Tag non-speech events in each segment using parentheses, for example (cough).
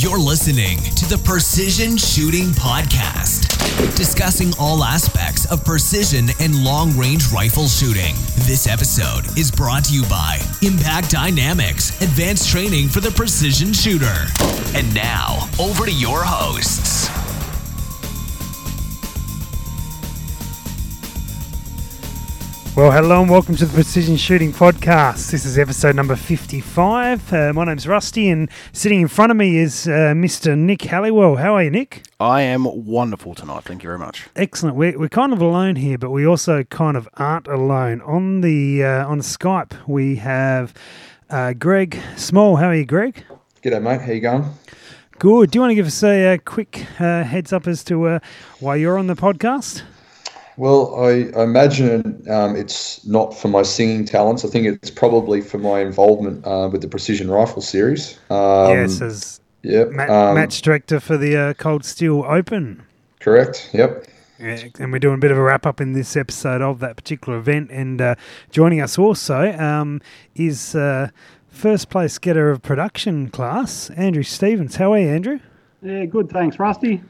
You're listening to the Precision Shooting Podcast, discussing all aspects of precision and long range rifle shooting. This episode is brought to you by Impact Dynamics, advanced training for the precision shooter. And now, over to your hosts. Well, hello and welcome to the Precision Shooting Podcast. This is episode number 55. Uh, my name's Rusty, and sitting in front of me is uh, Mr. Nick Halliwell. How are you, Nick? I am wonderful tonight. Thank you very much. Excellent. We're, we're kind of alone here, but we also kind of aren't alone. On the uh, on Skype, we have uh, Greg Small. How are you, Greg? G'day, mate. How you going? Good. Do you want to give us a, uh quick uh, heads up as to uh, why you're on the podcast? Well, I, I imagine um, it's not for my singing talents. I think it's probably for my involvement uh, with the Precision Rifle Series. Um, yes, as Yep. ma- um, match director for the uh, Cold Steel Open. Correct. Yep. Yeah, and we're doing a bit of a wrap up in this episode of that particular event. And uh, joining us also um, is uh, first place getter of production class, Andrew Stevens. How are you, Andrew? Yeah, good. Thanks, Rusty.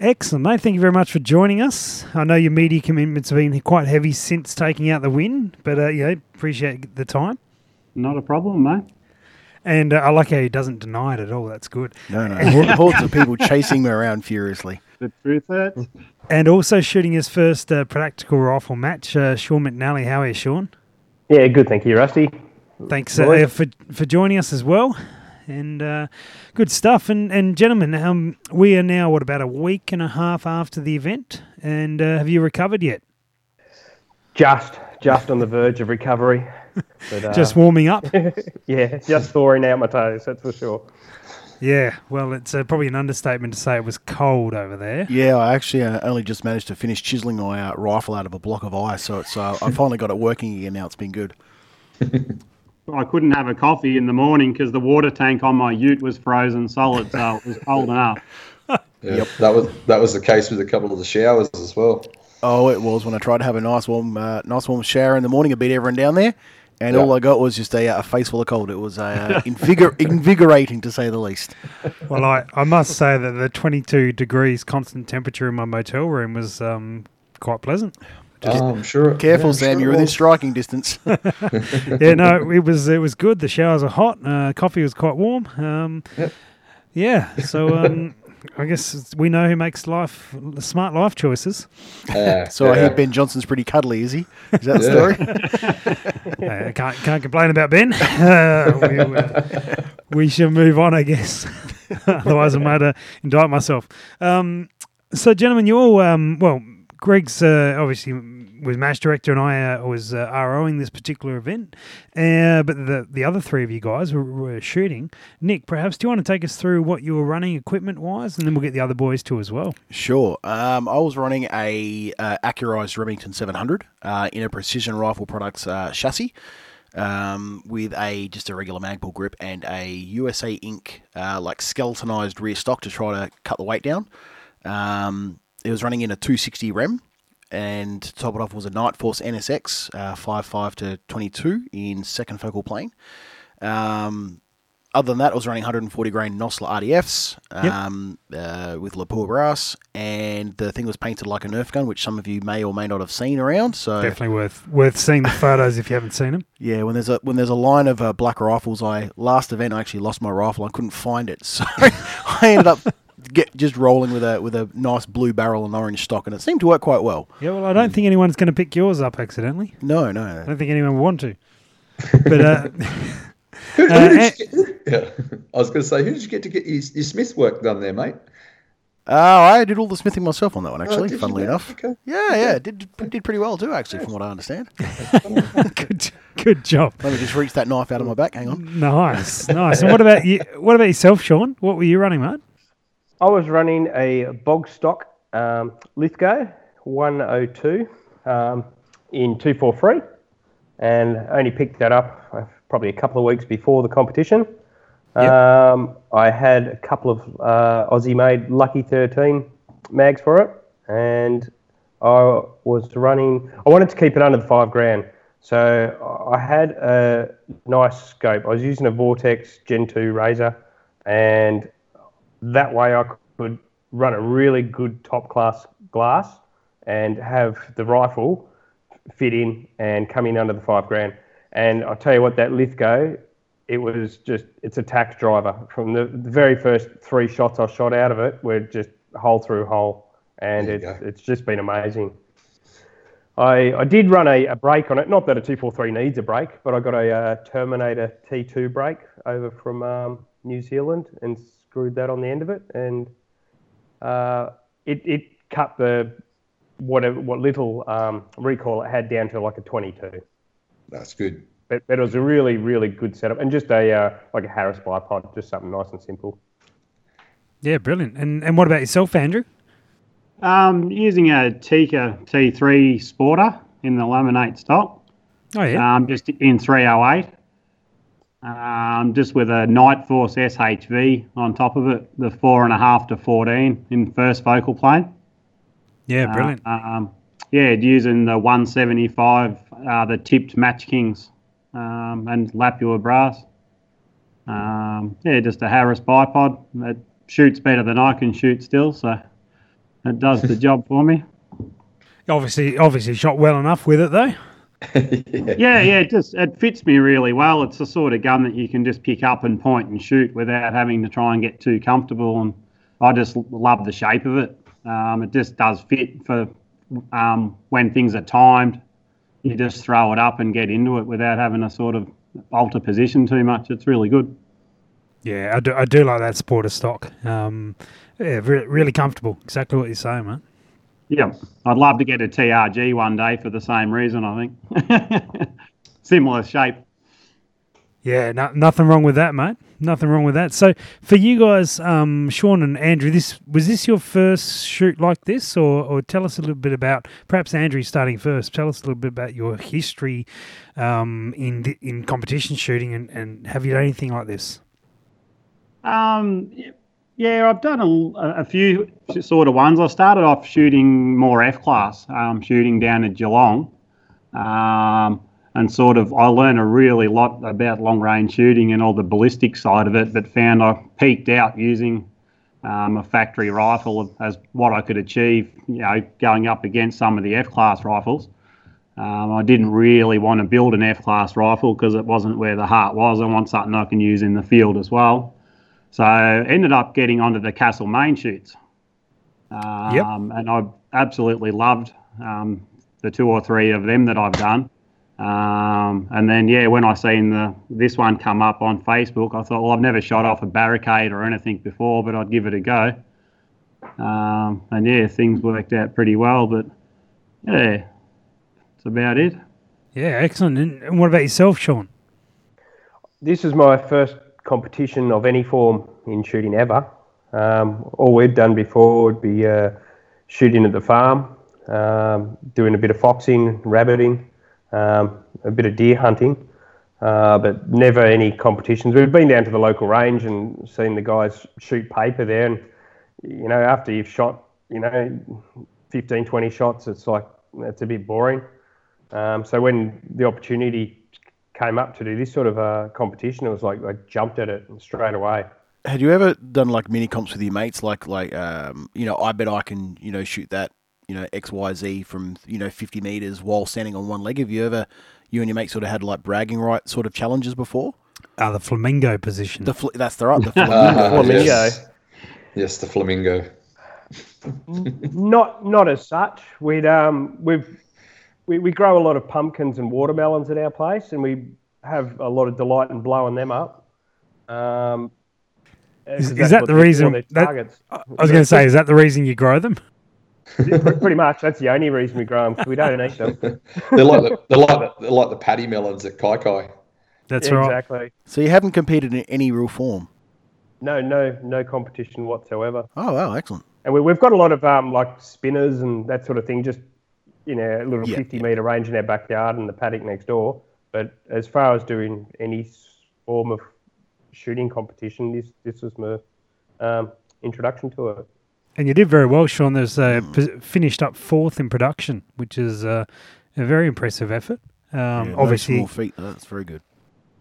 Excellent, mate. Thank you very much for joining us. I know your media commitments have been quite heavy since taking out the win, but uh, yeah, appreciate the time. Not a problem, mate. And uh, I like how he doesn't deny it at all. That's good. No, no. (laughs) Hordes of people chasing me around furiously. The truth hurts. And also shooting his first uh, practical rifle match, uh, Sean McNally. How are you, Sean? Yeah, good. Thank you, Rusty. Thanks uh, for for joining us as well, and uh, good stuff. And and gentlemen, um, we are now what about a week and a half after the event, and uh, have you recovered yet? Just, just on the verge of recovery. (laughs) But, uh, Just warming up. (laughs) yeah, just thawing out my toes. That's for sure. yeah. Well, it's uh, probably an understatement to say it was cold over there. Yeah, I actually uh, only just managed to finish chiseling my uh, rifle out of a block of ice, so it's uh, I finally got it working again. Now it's been good. (laughs) I couldn't have a coffee in the morning because the water tank on my ute was frozen solid, so it was cold (laughs) enough. Yeah. That was that was the case with a couple of the showers as well. Oh, it was when I tried to have a nice warm, uh, nice warm shower in the morning. I beat everyone down there, and Yeah. all I got was just a, a face full of cold. It was uh, (laughs) invigor- invigorating to say the least. Well, I, I must say that the 22 degrees constant temperature in my motel room was um, quite pleasant. Oh, I'm sure. Careful, yeah, I'm Sam. sure You're within striking distance. (laughs) (laughs) yeah, no, it was it was good. The showers are hot. Uh, coffee was quite warm. Um, Yep. Yeah, so um, I guess we know who makes life smart life choices. Yeah, (laughs) so I yeah. hear Ben Johnson's pretty cuddly, is he? Is that the Yeah. story? Uh, can't can't complain about Ben. Uh, we, uh, we should move on, I guess. Otherwise, I might uh, indict myself. Um, so, gentlemen, you all um, well. Greg's uh, obviously was match director, and I uh, was uh, ROing this particular event. Uh, but the the other three of you guys were, were shooting. Nick, perhaps do you want to take us through what you were running equipment wise, and then we'll get the other boys too as well. Sure. Um, I was running a uh, Remington 700 uh, in a Precision Rifle Products uh, chassis um, with a just a regular Magpul grip and a USA Inc. Uh, like skeletonized rear stock to try to cut the weight down. Um, it was running in a 260 rem. And to top it off was a Nightforce NXS uh, 55 to 22 in second focal plane. Um, other than that, I was running 140 grain Nosler RDFs um, uh, with Lapua brass, and the thing was painted like a Nerf gun, which some of you may or may not have seen around. So Definitely worth worth seeing the photos if you haven't seen them. yeah, when there's a when there's a line of uh, black rifles, I last event I actually lost my rifle. I couldn't find it, (laughs) so I ended up get just rolling with a with a nice blue barrel and orange stock, and it seemed to work quite well. Yeah, well, I don't think anyone's going to pick yours up accidentally. No, no, I don't think anyone would want to. But uh, (laughs) (laughs) Who, who Uh, did get, (laughs) yeah, I was going to say, who did you get to get your, your Smith work done there, mate? uh, I did all the smithing myself on that one, actually. did you, funnily enough, Okay. yeah, yeah, did did pretty well too, actually, from what I understand. good, good job. Let me just reach that knife out of my back. Hang on. Nice, nice. And what about you? What about yourself, Sean? What were you running, mate? I was running a bog stock um, Lithgow 102 um, in 243 and only picked that up uh, probably a couple of weeks before the competition. Um, I had a couple of uh, Aussie made Lucky 13 mags for it and I was running, I wanted to keep it under the five grand. So I had a nice scope. I was using a Vortex Gen 2 Razor and that way I could run a really good top class glass and have the rifle fit in and come in under the five grand. And I'll tell you what, that Lithgow, it was just, it's a tack driver. From the, the very first three shots I shot out of it were just hole through hole. And it's, go. it's just been amazing. I, I did run a, a brake on it. Not that a 243 needs a brake, but I got a uh, Terminator T2 brake over from um, New Zealand and screwed that on the end of it. And uh, it, it cut the whatever what little um, recoil it had down to like a 22. That's good. But, but it was a really, really good setup and just a uh, like a Harris bipod, just something nice and simple. Yeah, brilliant. And and what about yourself, Andrew? Um, using a Tikka T3 Sporter in the laminate stock, Oh yeah. um, just in 308. Um, just with a Nightforce SHV on top of it, the four and a half to 14 in first focal plane. yeah, brilliant. Uh, um, yeah, using the 175, uh, the tipped Match Kings um, and Lapua brass. Um, yeah, just a Harris bipod. It shoots better than I can shoot still, so it does the (laughs) job for me. obviously, obviously shot well enough with it though. (laughs) Yeah, yeah, it just it fits me really well. It's the sort of gun that you can just pick up and point and shoot without having to try and get too comfortable. And I just love the shape of it. Um, it just does fit for um, when things are timed. You just throw it up and get into it without having to sort of alter position too much. It's really good. Yeah, I do. I do like that Sporter stock. Um, yeah, re- really comfortable. Exactly what you're saying, mate. Yeah, I'd love to get a TRG one day for the same reason. I think (laughs) similar shape. Yeah, no, nothing wrong with that, mate. Nothing wrong with that. So, for you guys, um, Sean and Andrew, this was this your first shoot like this, or, or tell us a little bit about perhaps Andrew starting first. Tell us a little bit about your history um, in the- in competition shooting, and, and have you done anything like this? Um, yeah, I've done a, a few sort of ones. I started off shooting more F class, um, shooting down at Geelong, um, and sort of I learned a really lot about long range shooting and all the ballistic side of it. But found I peaked out using um, a factory rifle as what I could achieve. You know, going up against some of the F class rifles. Um, I didn't really want to build an F class rifle because it wasn't where the heart was. I want something I can use in the field as well. So ended up getting onto the Castlemaine shoots. Um, And I absolutely loved um, the two or three of them that I've done. Um, and then yeah, when I seen the this one come up on Facebook, I thought, well, I've never shot off a barricade or anything before, but I'd give it a go. Um, and yeah, things worked out pretty well. But yeah, that's about it. Yeah, excellent. And, and what about yourself, Sean? This is my first competition of any form in shooting ever. Um, all we'd done before would be uh, shooting at the farm, um, doing a bit of foxing, rabbiting, um, a bit of deer hunting, uh, but never any competitions. We've been down to the local range and seen the guys shoot paper there, and you know, after you've shot, you know, 15, 20 shots, it's like it's a bit boring. Um, so when the opportunity came up to do this sort of uh, competition, it was like I jumped at it straight away. Had you ever done like mini comps with your mates? Like, like, um, you know, I bet I can, you know, shoot that, you know, X, Y, Z from, you know, 50 meters while standing on one leg. Have you ever, you and your mate sort of had like bragging right sort of challenges before? Uh, the flamingo position. The fl- that's the right. The (laughs) Ah, flamingo. Flamingo. yes. Yes, the flamingo. Not not as such. We'd um we've we, we grow a lot of pumpkins and watermelons at our place, and we have a lot of delight in blowing them up. Um, Is- is that the reason- that- targets. I was going to say, is that the reason you grow them? Pretty much. That's the only reason we grow them. 'cause We don't eat them. (laughs) They're like the, they're like the, they're like the paddy melons at Kai Kai. That's Yeah, right. Exactly. So you haven't competed in any real form. No, no, no competition whatsoever. Oh wow, excellent. And we, we've got a lot of um, like spinners and that sort of thing, just in a little Yeah, 50 yeah. metre range in our backyard and the paddock next door. But as far as doing any form of shooting competition, this this was my um, introduction to it. And you did very well, Sean. There's uh, p- finished up fourth in production, which is uh, a very impressive effort. Um, Yeah, no obviously, small feat. That's very good.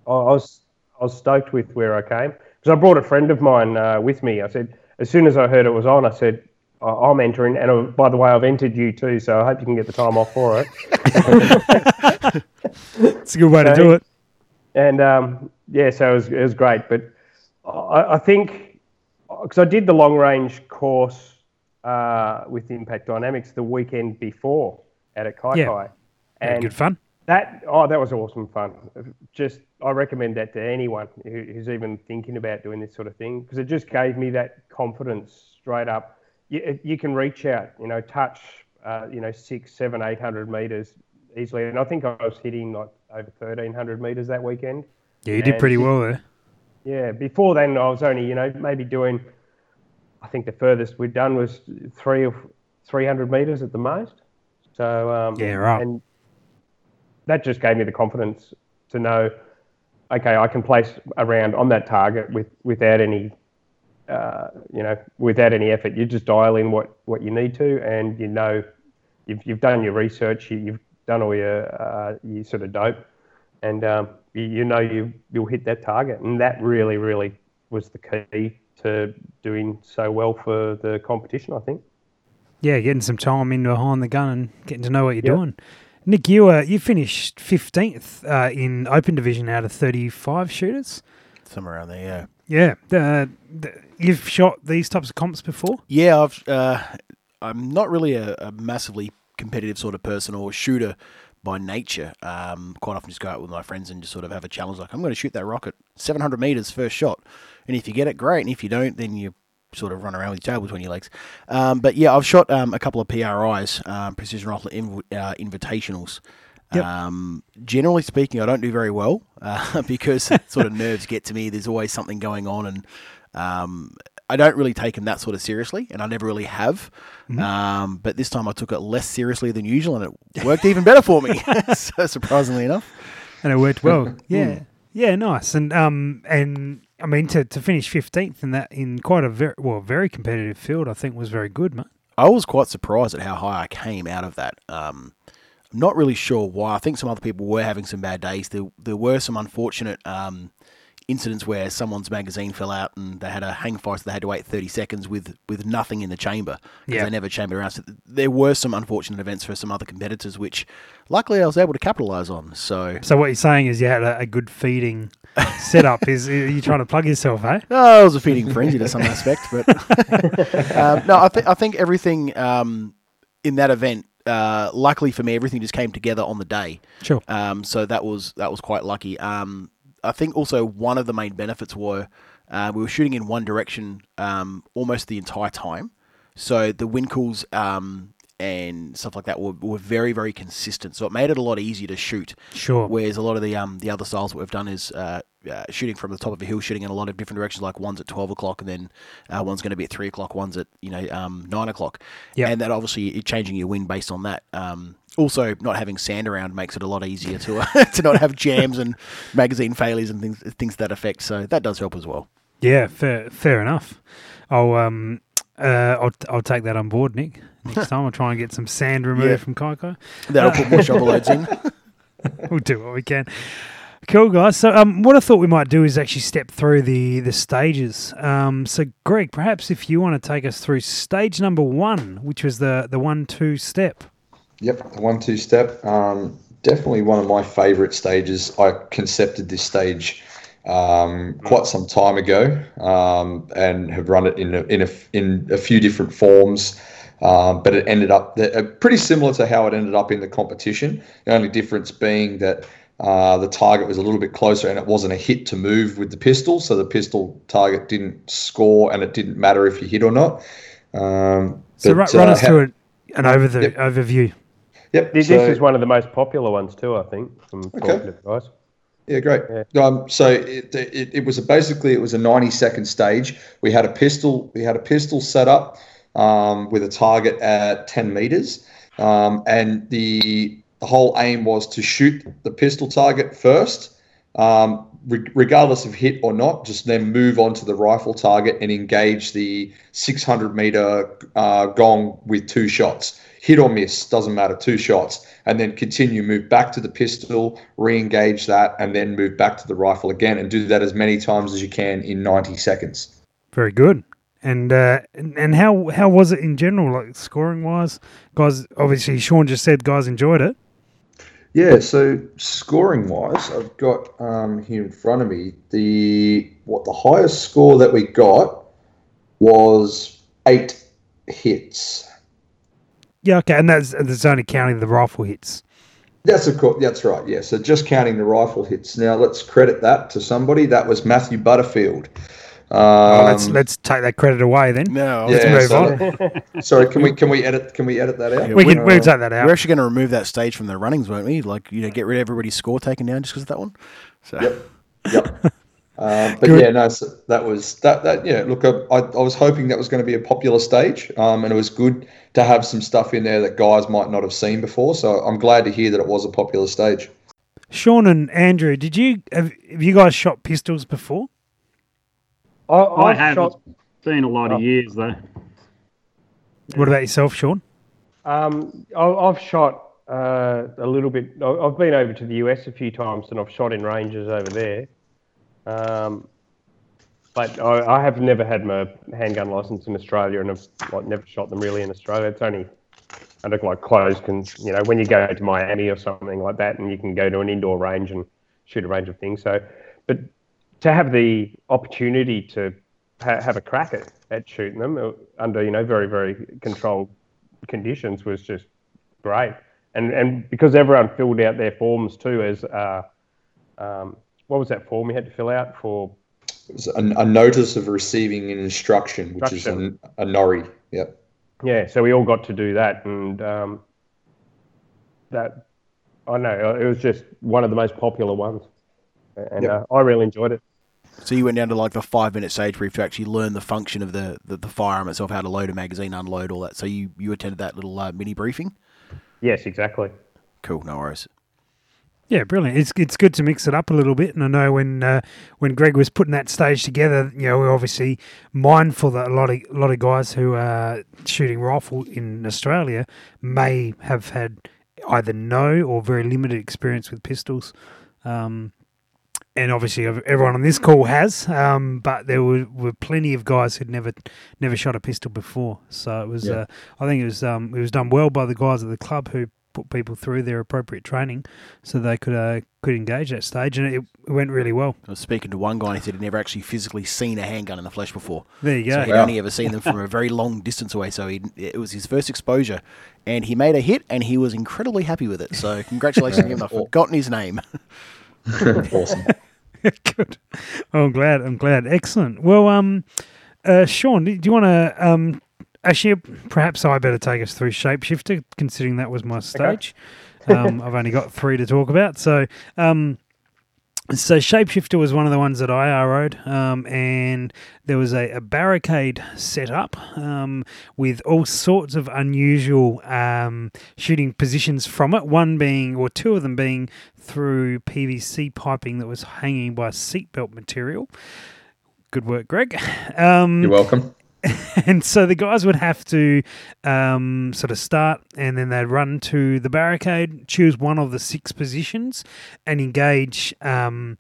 I, I was I was stoked with where I came because I brought a friend of mine uh, with me. I said, as soon as I heard it was on, I said, "I- I'm entering. And uh, by the way, I've entered you too, so I hope you can get the time off for it. (laughs) It's a good way to do it. And um, yeah, so it was, it was great. But I, I think because I did the long range course uh, with Impact Dynamics the weekend before out at Kai Yeah. Kai. Yeah, And good fun. that oh, that was awesome fun. Just I recommend that to anyone who, who's even thinking about doing this sort of thing because it just gave me that confidence straight up. You, you can reach out, you know, touch, uh, you know, six, seven, eight hundred meters easily, and I think I was hitting like over thirteen hundred meters that weekend. Yeah, you did and pretty well there. Yeah, before then I was only, you know, maybe doing. I think the furthest we'd done was three or three hundred meters at the most. So um, Yeah, right. And that just gave me the confidence to know, okay, I can place around on that target with without any, uh, you know, without any effort. You just dial in what what you need to, and you know, you've you've done your research, you, you've done all your uh, your sort of dope, and um, you, you know you you'll hit that target, and that really really was the key to doing so well for the competition. I think. Yeah, getting some time in behind the gun and getting to know what you're Yep. doing. Nick, you uh, you finished fifteenth uh, in open division out of thirty-five shooters. Somewhere around there, yeah. Yeah, uh, th- you've shot these types of comps before. Yeah, I've, uh, I'm not really a, a massively competitive sort of person or shooter by nature. Um, quite often just go out with my friends and just sort of have a challenge like, I'm going to shoot that rocket 700 meters first shot. And if you get it, great. And if you don't, then you sort of run around with your tail between your legs. Um, but yeah, I've shot um, a couple of PRIs, um, Precision Rifle inv- uh, Invitationals. Yep. Um, generally speaking, I don't do very well uh, (laughs) because sort of nerves get to me. There's always something going on, and um, I don't really take him that sort of seriously, and I never really have. Um, but this time I took it less seriously than usual, and it worked even better for me. (laughs) (laughs) so surprisingly enough, and it worked well. (laughs) yeah, yeah, nice. And um, and I mean to, to finish fifteenth in that in quite a very well very competitive field, I think was very good, mate. I was quite surprised at how high I came out of that. Um, I'm not really sure why. I think some other people were having some bad days. There, there were some unfortunate um, incidents where someone's magazine fell out and they had a hang fire, so they had to wait 30 seconds with, with nothing in the chamber because Yeah. they never chambered around. So there were some unfortunate events for some other competitors, which luckily I was able to capitalize on. So So what you're saying is you had a, a good feeding (laughs) setup. Is are you trying to plug yourself, eh? No, it was a feeding frenzy to some aspect, but (laughs) um, no, I think I think everything um, in that event, uh, luckily for me, everything just came together on the day. Sure. Um, so that was that was quite lucky. Um, I think also one of the main benefits were uh, we were shooting in one direction um, almost the entire time, so the wind calls um, and stuff like that were, were very very consistent. So it made it a lot easier to shoot. Sure. Whereas a lot of the um the other styles that we've done is uh, uh, shooting from the top of a hill, shooting in a lot of different directions. Like one's at twelve o'clock, and then uh, one's going to be at three o'clock. One's at you know um nine o'clock. Yep. And that obviously changing your wind based on that. Um, also, not having sand around makes it a lot easier to uh, (laughs) to not have jams and magazine failures and things things to that effect. So that does help as well. Yeah, fair, fair enough. I'll um, uh, I'll I'll take that on board, Nick. (laughs) Next time I'll try and get some sand removed Yeah. from Kaiko. That'll put more shovel loads in. (laughs) We'll do what we can. Cool, guys. So, um, what I thought we might do is actually step through the the stages. Um, so, Greg, perhaps if you want to take us through stage number one, which was the the one two step. Yep, the one two step. Um, definitely one of my favourite stages. I concepted this stage um, quite some time ago um, and have run it in a, in a, in a few different forms. Um, but it ended up uh, pretty similar to how it ended up in the competition. The only difference being that uh, the target was a little bit closer and it wasn't a hit to move with the pistol. So the pistol target didn't score and it didn't matter if you hit or not. Um, So, but, ru- run uh, us ha- through it, an over the Yep. overview. Yep. This, so- this is one of the most popular ones too, I think, from the guys. Yeah, great. Um, so it, it, it was a, basically it was a 90 second stage. We had a pistol. We had a pistol set up um, with a target at 10 meters, um, and the the whole aim was to shoot the pistol target first, um, re- regardless of hit or not. Just then move on to the rifle target and engage the 600 meter uh, gong with two shots. Hit or miss doesn't matter. Two shots, and then continue move back to the pistol, re-engage that, and then move back to the rifle again, and do that as many times as you can in 90 seconds. Very good. And uh, and, and how how was it in general, like scoring wise? Guys, obviously Sean just said guys enjoyed it. Yeah, so scoring wise, I've got um, here in front of me the what the highest score that we got was eight hits. Yeah, okay, and that's that's only counting the rifle hits. That's of course, that's right. Yeah, so just counting the rifle hits. Now let's credit that to somebody. That was Matthew Butterfield. Um, Oh, let's let's take that credit away then. No, Let's yeah, move so- (laughs) sorry, can we can we edit can we edit that out? We can Uh, we'll take that out. we're actually going to remove that stage from the runnings, won't we? Like, you know, get rid of everybody's score taken down just because of that one. So, Yep. Yep. (laughs) Um, but Good. yeah, no, so that was that. That yeah, look, I, I, I was hoping that was going to be a popular stage, um, and it was good to have some stuff in there that guys might not have seen before. So I'm glad to hear that it was a popular stage. Sean and Andrew, did you have, have you guys shot pistols before? I I've haven't shot- seen a lot of years though. What about yourself, Sean? Um, I- I've shot uh, a little bit. I- I've been over to the US a few times, and I've shot in ranges over there. Um, but I, I have never had my handgun license in Australia, and I've like never shot them really in Australia. It's only under like closed, can you know when you go to Miami or something like that, and you can go to an indoor range and shoot a range of things. So, but to have the opportunity to ha- have a crack at, at shooting them uh, under you know very very controlled conditions was just great. And and because everyone filled out their forms too as uh, um, what was that form you had to fill out for? It was a, a notice of receiving an instruction, which is a, a nori. Yep. Yeah, so we all got to do that, and um, that I know it was just one of the most popular ones, and Yep. uh, I really enjoyed it. So you went down to like the five minute stage where you have to actually learn the function of the, the, the firearm itself, how to load a magazine, unload, all that. So you, you attended that little uh, mini briefing? Yes, exactly. Cool, no worries. Yeah, brilliant. It's it's good to mix it up a little bit. And I know when uh, when Greg was putting that stage together, you know, we're obviously mindful that a lot of a lot of guys who are shooting rifle in Australia may have had either no or very limited experience with pistols. Um, and obviously everyone on this call has, um, but there were, were plenty of guys who'd never never shot a pistol before. So it was, Yeah. uh, I think it was um, it was done well by the guys at the club who put people through their appropriate training so they could uh, could engage that stage, and it, it went really well. I was speaking to one guy and he said he'd never actually physically seen a handgun in the flesh before. There you So go. he'd Wow. only ever seen them from (laughs) a very long distance away. So he it was his first exposure, and he made a hit, and he was incredibly happy with it. So congratulations to him. I've (laughs) forgotten his name. (laughs) (laughs) awesome. (laughs) Good. Oh, I'm glad. I'm glad. Excellent. Well, um, uh, Sean, do you want to um, actually perhaps I better take us through Shapeshifter, considering that was my stage. um, I've only got three to talk about, so um, so Shapeshifter was one of the ones that I RO'd, um, and there was a, a barricade set up um, with all sorts of unusual um, shooting positions from it. One being, or two of them being, through PVC piping that was hanging by seatbelt material. Good work, Greg. (laughs) Um, You're welcome. (laughs) and so the guys would have to um, sort of start and then they'd run to the barricade, choose one of the six positions, and engage um,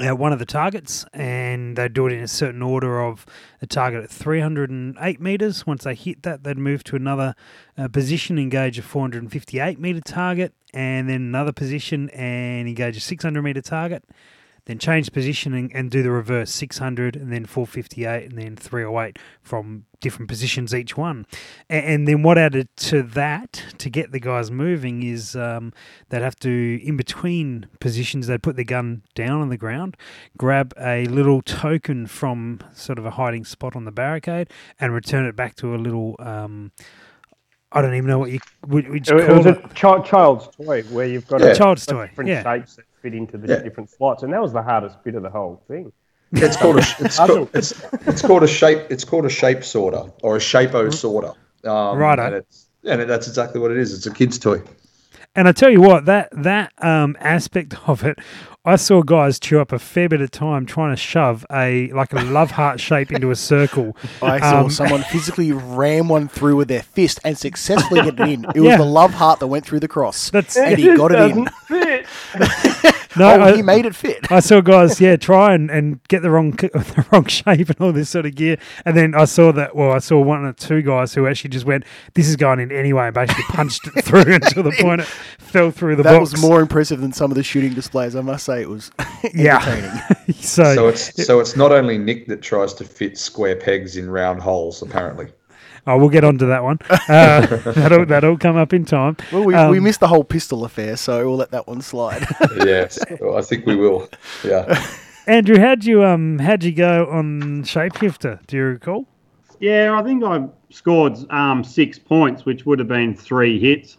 uh, one of the targets. And they'd do it in a certain order of a target at 308 meters. Once they hit that, they'd move to another uh, position, engage a 458 meter target, and then another position and engage a 600 meter target then change position and, do the reverse 600 and then 458 and then 308 from different positions each one. And, and then what added to that to get the guys moving is um, they'd have to, in between positions, they'd put their gun down on the ground, grab a little token from sort of a hiding spot on the barricade, and return it back to a little. Um, I don't even know what you would, would you It, call was it. a chi- child's toy where you've got Yeah. a Child's toy, different yeah. shapes fit into the Yeah. different slots, and that was the hardest bit of the whole thing. It's called a it's, (laughs) called, it's it's called a shape it's called a shape sorter or a shapo sorter. Um, Righto. And it's and that's exactly what it is. It's a kid's toy. And I tell you what, that that um, aspect (laughs) of it, I saw guys chew up a fair bit of time trying to shove a like a love heart shape into a circle. I saw Um, someone (laughs) physically ram one through with their fist and successfully get it in. It was Yeah. the love heart that went through the cross. That's and he got it in. Fit. No, oh, I- he made it fit. I saw guys, (laughs) yeah, try and, and get the wrong (laughs) the wrong shape and all this sort of gear, and then I saw that. Well, I saw one or two guys who actually just went, "This is going in anyway," and basically (laughs) punched it through until the point it fell through the that box. That was more impressive than some of the shooting displays. I must say, it was Yeah. entertaining. so, So it's so it's not only Nick that tries to fit square pegs in round holes. Apparently, oh, we'll get onto that one. (laughs) Uh, that'll that'll come up in time. well, we, we Um, missed the whole pistol affair, so we'll let that one slide. (laughs) yes, well, I think we will. Yeah. (laughs) Andrew, how'd you um how'd you go on shapeshifter? Do you recall? Yeah, I think I scored um, six points, which would have been three hits.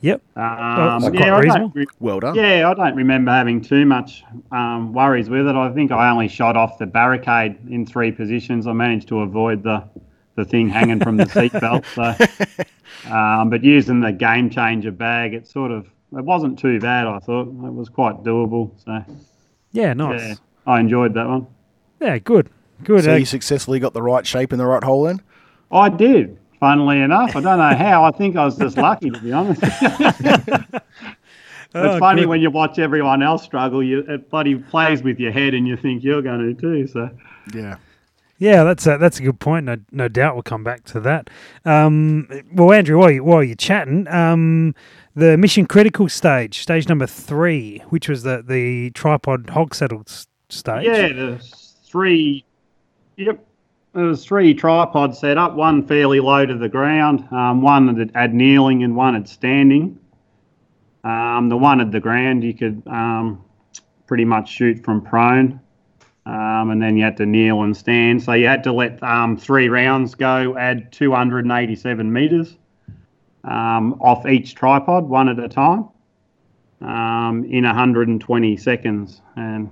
Yep. Um, quite yeah, I reasonable. don't, re- well done. yeah, I don't remember having too much um, worries with it. I think I only shot off the barricade in three positions. I managed to avoid the the thing hanging from the seatbelt. So, (laughs) um, but using the game changer bag, it sort of it wasn't too bad. I thought it was quite doable. So Yeah, nice. yeah, Yeah, I enjoyed that one. Yeah, good, good. So you successfully got the right shape in the right hole then? I did. Funnily enough, I don't know how. I think I was just lucky, to be honest. (laughs) oh, it's funny good. when you watch everyone else struggle. You it bloody plays with your head, and you think you're going to too. So Yeah. Yeah, that's a, that's a good point. No, no doubt we'll come back to that. Um, well, Andrew, while, you, while you're chatting, um, the mission critical stage, stage number three, which was the, the tripod hog saddle stage. yeah, there's three. Yep, there was three tripods set up. One fairly low to the ground. Um, one that had kneeling, and one had standing. Um, the one at the ground you could um, pretty much shoot from prone. Um, and then you had to kneel and stand. So you had to let um, three rounds go, add 287 meters um, off each tripod, one at a time, um, in 120 seconds. And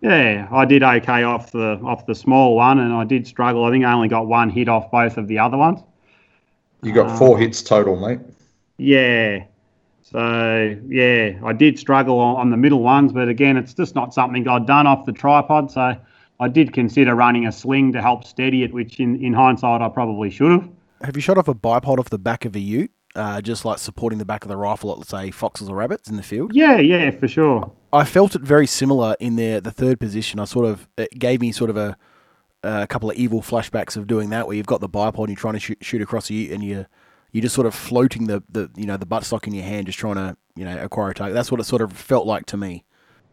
yeah, I did okay off the off the small one, and I did struggle. I think I only got one hit off both of the other ones. You got four hits total, mate. Yeah. So yeah, I did struggle on, the middle ones, but again, it's just not something I'd done off the tripod. So I did consider running a sling to help steady it, which in, in hindsight I probably should have. Have you shot off a bipod off the back of a ute, uh, just like supporting the back of the rifle at, let's say, foxes or rabbits in the field? Yeah, yeah, for sure. I felt it very similar in the the third position. I sort of it gave me sort of a a couple of evil flashbacks of doing that, where you've got the bipod and you're trying to shoot, shoot across a ute, and you you're just sort of floating the, the you know the buttstock in your hand, just trying to you know acquire a target. That's what it sort of felt like to me.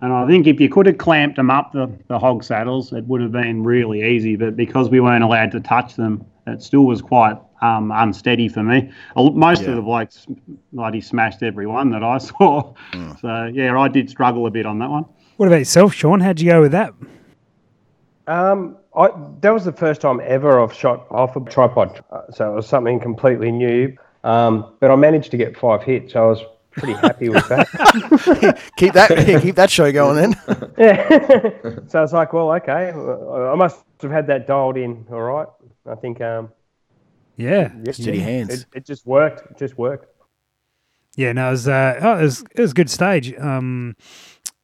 And I think if you could have clamped them up the, the hog saddles, it would have been really easy. But because we weren't allowed to touch them, it still was quite um, unsteady for me. Most Yeah. of the blokes bloody smashed every one that I (laughs) saw. So yeah, I did struggle a bit on that one. What about yourself, Sean? How'd you go with that? Um, I, that was the first time ever I've shot off a tripod, uh, so it was something completely new. Um, but I managed to get five hits, so I was pretty happy with that. (laughs) Keep that keep that show going then. (laughs) yeah. so it's like, well, okay, I must have had that dialed in, all right. I think, um, Yeah. Steady hands. it, it just worked. It just worked. Yeah, no, it was, uh, oh, it was, it was a good stage. Um,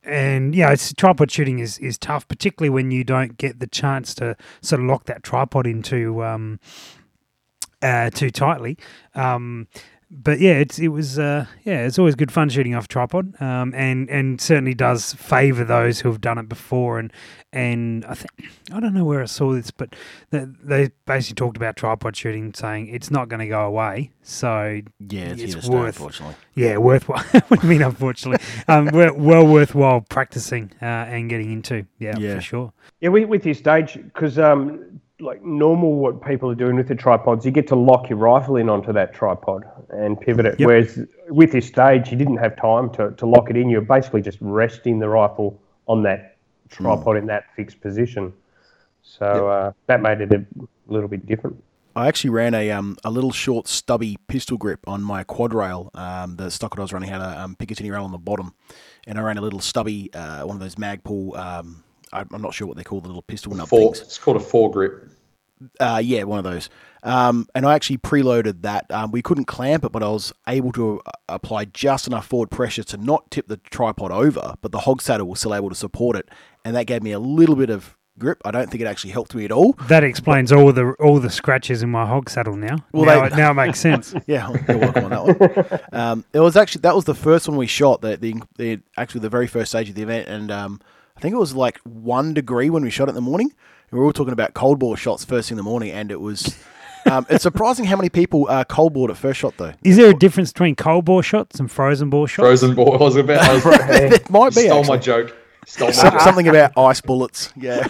and yeah, it's tripod shooting is, is tough, particularly when you don't get the chance to sort of lock that tripod into um, uh, too tightly. Um, but yeah, it's it was uh, yeah, it's always good fun shooting off a tripod, um, and and certainly does favour those who have done it before. And and I think I don't know where I saw this, but they, they basically talked about tripod shooting, saying it's not going to go away. So Yeah, it's, It's here to stay, worth- unfortunately. yeah, worthwhile. (laughs) what do you mean, unfortunately? (laughs) um, well, well worthwhile practicing uh, and getting into. Yeah, Yeah. for sure. Yeah, with, with your stage, because um, like normal, what people are doing with the tripods, you get to lock your rifle in onto that tripod and pivot it. Yep. Whereas with this stage, you didn't have time to, to lock it in. You're basically just resting the rifle on that tripod in that fixed position. So uh, that made it a little bit different. I actually ran a um, a little short stubby pistol grip on my quad rail. Um, the stock that I was running had a um, Picatinny rail on the bottom, and I ran a little stubby uh, one of those Magpul. Um, I'm not sure what they call the little pistol nub Four, things. it's called a fore grip. Uh, yeah, one of those. Um, and I actually preloaded that. Um, we couldn't clamp it, but I was able to uh, apply just enough forward pressure to not tip the tripod over, but the hog saddle was still able to support it, and that gave me a little bit of grip. I don't think it actually helped me at all. That explains all the all the scratches in my hog saddle now. Well, now, they- it, now it makes sense. (laughs) Yeah, you're welcome on that one. (laughs) Um, it was actually that was the first one we shot. The, the the actually the very first stage of the event, and um, I think it was like one degree when we shot it in the morning. We were all talking about cold bore shots first thing in the morning, and it was. Um, it's surprising how many people uh, cold bored at first shot though. Is there a difference between cold bore shots and frozen bore shots? Frozen ball. I was about. I was, (laughs) it might be stole actually. my joke. Stole my Some- joke. something about ice bullets. Yeah,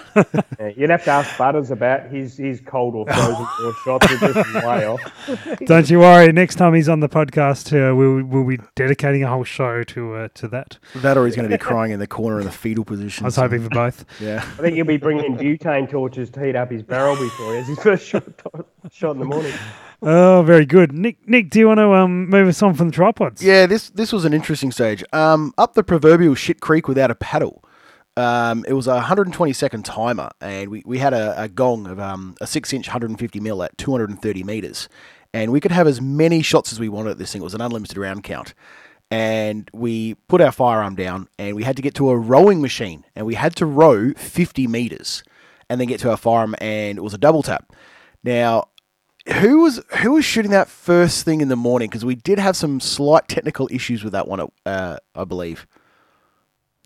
Yeah, you'd have to ask Butters about his, his cold or frozen or shots. Are just way off. Don't you worry. Next time he's on the podcast, uh, we'll we'll be dedicating a whole show to uh, to that. that or he's going to be crying in the corner in the fetal position. I was hoping for both. (laughs) Yeah. I think he'll be bringing butane torches to heat up his barrel before he has his first shot, (laughs) shot in the morning. Oh, very good. Nick, Nick, do you want to um, move us on from the tripods? Yeah, this this was an interesting stage. Um, up the proverbial shit creek without a paddle. Um, it was a 120 second timer, and we, we had a, a gong of um, a six inch 150 mil at 230 meters, and we could have as many shots as we wanted at this thing. It was an unlimited round count, and we put our firearm down, and we had to get to a rowing machine, and we had to row 50 meters, and then get to our firearm, and it was a double tap. Now, who was who was shooting that first thing in the morning? Because we did have some slight technical issues with that one, uh, I believe.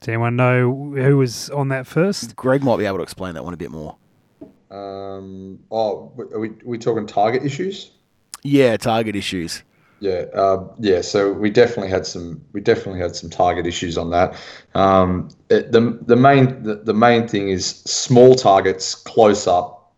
Does anyone know who was on that first? Greg might be able to explain that one a bit more. Um, oh, are we we talking target issues? Yeah, target issues. Yeah, uh, yeah. So we definitely had some. We definitely had some target issues on that. Um, it, the the main the, the main thing is small targets close up.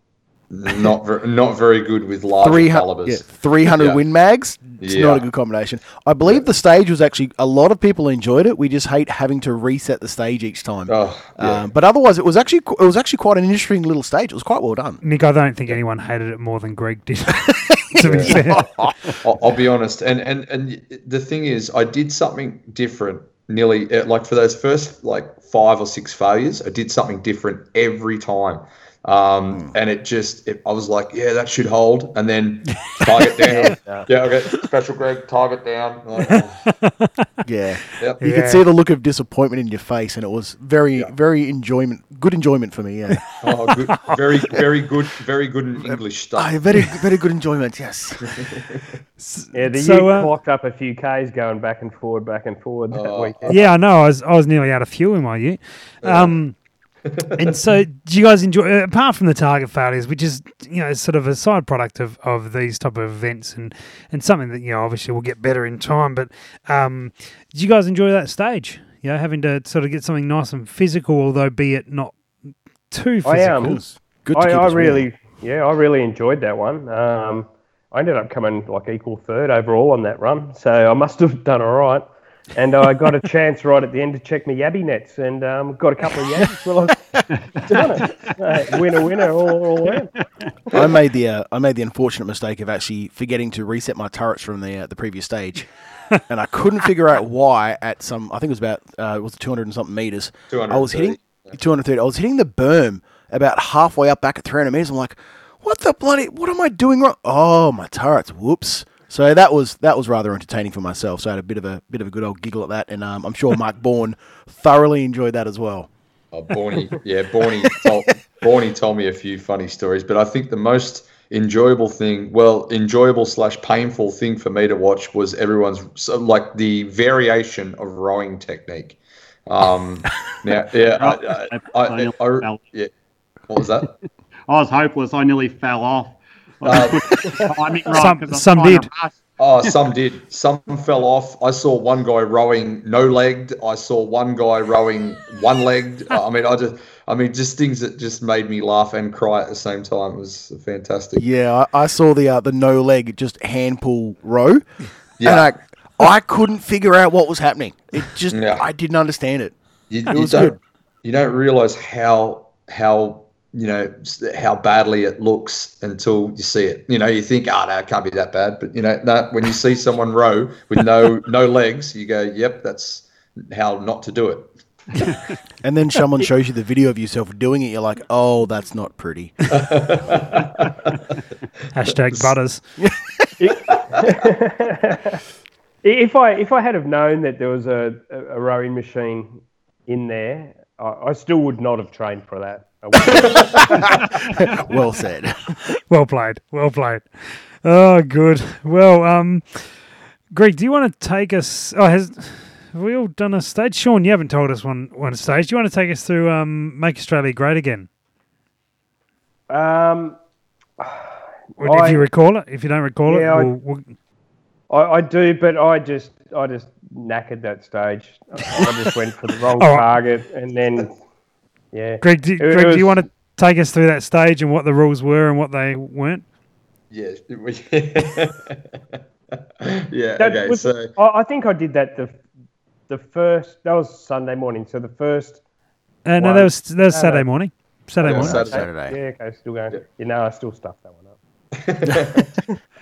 Not ver- not very good with large Three hundred, calibers. yeah, three hundred Yeah. win mags. It's Yeah. not a good combination. I believe the stage was actually a lot of people enjoyed it. We just hate having to reset the stage each time. Oh, yeah. Um, but otherwise, it was actually it was actually quite an interesting little stage. It was quite well done. Nick, I don't think anyone hated it more than Greg did. (laughs) to be fair, (laughs) I'll, I'll be honest, and and and the thing is, I did something different. Nearly uh, like for those first like five or six failures, I did something different every time, um, and it just it, I was like, yeah, that should hold, and then target (laughs) down. yeah, okay, special Greg, target down. (laughs) Like, oh, Yeah, Yep. you Yeah. could see the look of disappointment in your face, and it was very, Yeah. very enjoyment, good enjoyment for me. Yeah, (laughs) oh, good, very very good, very good in English stuff. Ah, very, very good enjoyment. Yes. Yeah, the So, Ute uh, clocked up a few Ks going back and forward, back and forward that Oh. weekend. yeah, I know. I was I was nearly out of fuel in my ute. Um, and so, (laughs) do you guys enjoy? uh, Apart from the target failures, which is you know sort of a side product of, of these type of events, and and something that you know obviously will get better in time. But um, did you guys enjoy that stage? You know, having to sort of get something nice and physical, although be it not too physical. I um, Good to I, keep I us warm. really, yeah, I really enjoyed that one. Um, I ended up coming like equal third overall on that run, so I must have done all right. And I got a (laughs) chance right at the end to check my yabby nets, and um, got a couple of yabbies while I was doing it. Uh, winner, winner, all, all around. (laughs) I made the uh, I made the unfortunate mistake of actually forgetting to reset my turrets from the uh, the previous stage, (laughs) and I couldn't figure out why at some I think it was about uh, it was two hundred and something meters. I was hitting 230, two hundred thirty. I was hitting the berm about halfway up back at three hundred meters. I'm like, what the bloody? What am I doing wrong? Oh, my turrets! Whoops. So that was that was rather entertaining for myself. So I had a bit of a bit of a good old giggle at that, and um, I'm sure Mark Bourne thoroughly enjoyed that as well. Oh, Borny, yeah, Borny told, Borny told me a few funny stories, but I think the most enjoyable thing, well, enjoyable slash painful thing for me to watch was everyone's so, like the variation of rowing technique. Um, (laughs) now, yeah, I, I, I, I, I- yeah. What was that? (laughs) I was hopeless. I nearly fell off. I Uh, just put the timing (laughs) right Some- I some trying to did. Oh, some did. Some fell off. I saw one guy rowing no legged. I saw one guy rowing one legged. (laughs) I mean, I just, I mean, just things that just made me laugh and cry at the same time. It was fantastic. Yeah, I, I saw the uh, the no leg just hand pull row, Yeah. and I I couldn't figure out what was happening. It just Yeah. I didn't understand it. You, It you was don't, good. you don't realize how how you know how badly it looks until you see it. You know, you think, ah, no, it can't be that bad. But you know, no, when you see someone row with no no legs, you go, yep, that's how not to do it. (laughs) And then someone shows you the video of yourself doing it. You're like, oh, that's not pretty. (laughs) Hashtag butters. (laughs) If I if I had have known that there was a, a, a rowing machine in there, I, I still would not have trained for that. A week. (laughs) well said. Well played. Well played. Oh, good. Well, um, Greg, do you want to take us? Oh, has have we all done a stage? Sean, you haven't told us one one stage. Do you want to take us through um, Make Australia Great Again? um, Or if I- you recall it, if you don't recall Yeah, it, we'll, we'll, I, I do, but I just I just knackered that stage. I just went for the wrong (laughs) All right. target, and then yeah. Greg, do, It- Greg, it do you want to take us through that stage and what the rules were and what they weren't? Yeah. (laughs) yeah. That Okay. was- So I, I think I did that the the first. That was Sunday morning. So the first. Uh, no, that was that was Saturday Saturday. morning. Saturday Yeah, morning. Saturday. Saturday. Yeah. Okay. Still going. Yeah. You know, I still stuffed that one up.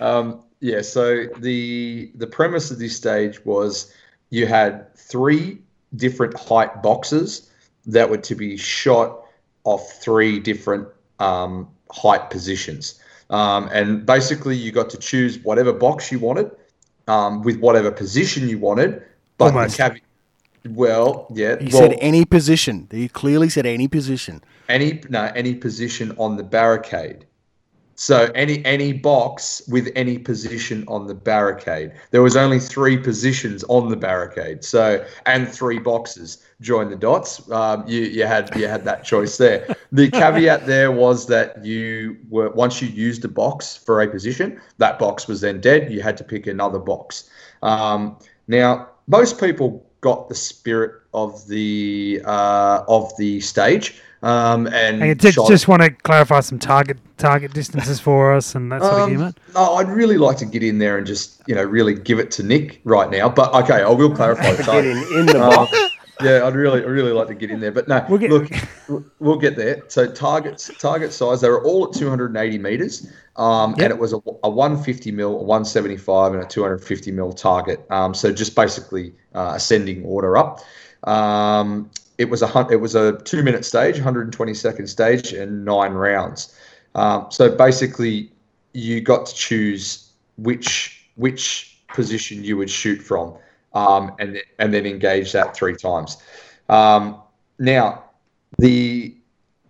(laughs) um, yeah, so the the premise of this stage was you had three different height boxes that were to be shot off three different um, height positions, um, and basically you got to choose whatever box you wanted um, with whatever position you wanted. But Almost. the caveat, well, yeah, He well, said any position. He clearly said any position. any no any position on the barricade. So any any box with any position on the barricade. There was only three positions on the barricade. So and three boxes. Join the dots. Um, you you had you had that choice there. The caveat (laughs) there was that you were once you used a box for a position, that box was then dead. You had to pick another box. Um, now most people got the spirit of the uh, of the stage. Um, and Hey, I did shot- just want to clarify some target target distances for us and that sort of um, game. no, I'd really like to get in there and just you know really give it to Nick right now. But okay, I will clarify. the Get in in the Um, box. yeah, I'd really, I'd really like to get in there, but no. We'll get- look, (laughs) we'll get there. So targets, target size, they were all at 280 meters, um, Yep. and it was a, a 150 mil, a 175, and a 250 mil target. Um, so just basically uh, ascending order up. Um, it was a it was a two minute stage, 120 second stage, and nine rounds. Um, so basically, you got to choose which which position you would shoot from, um, and and then engage that three times. Um, now, the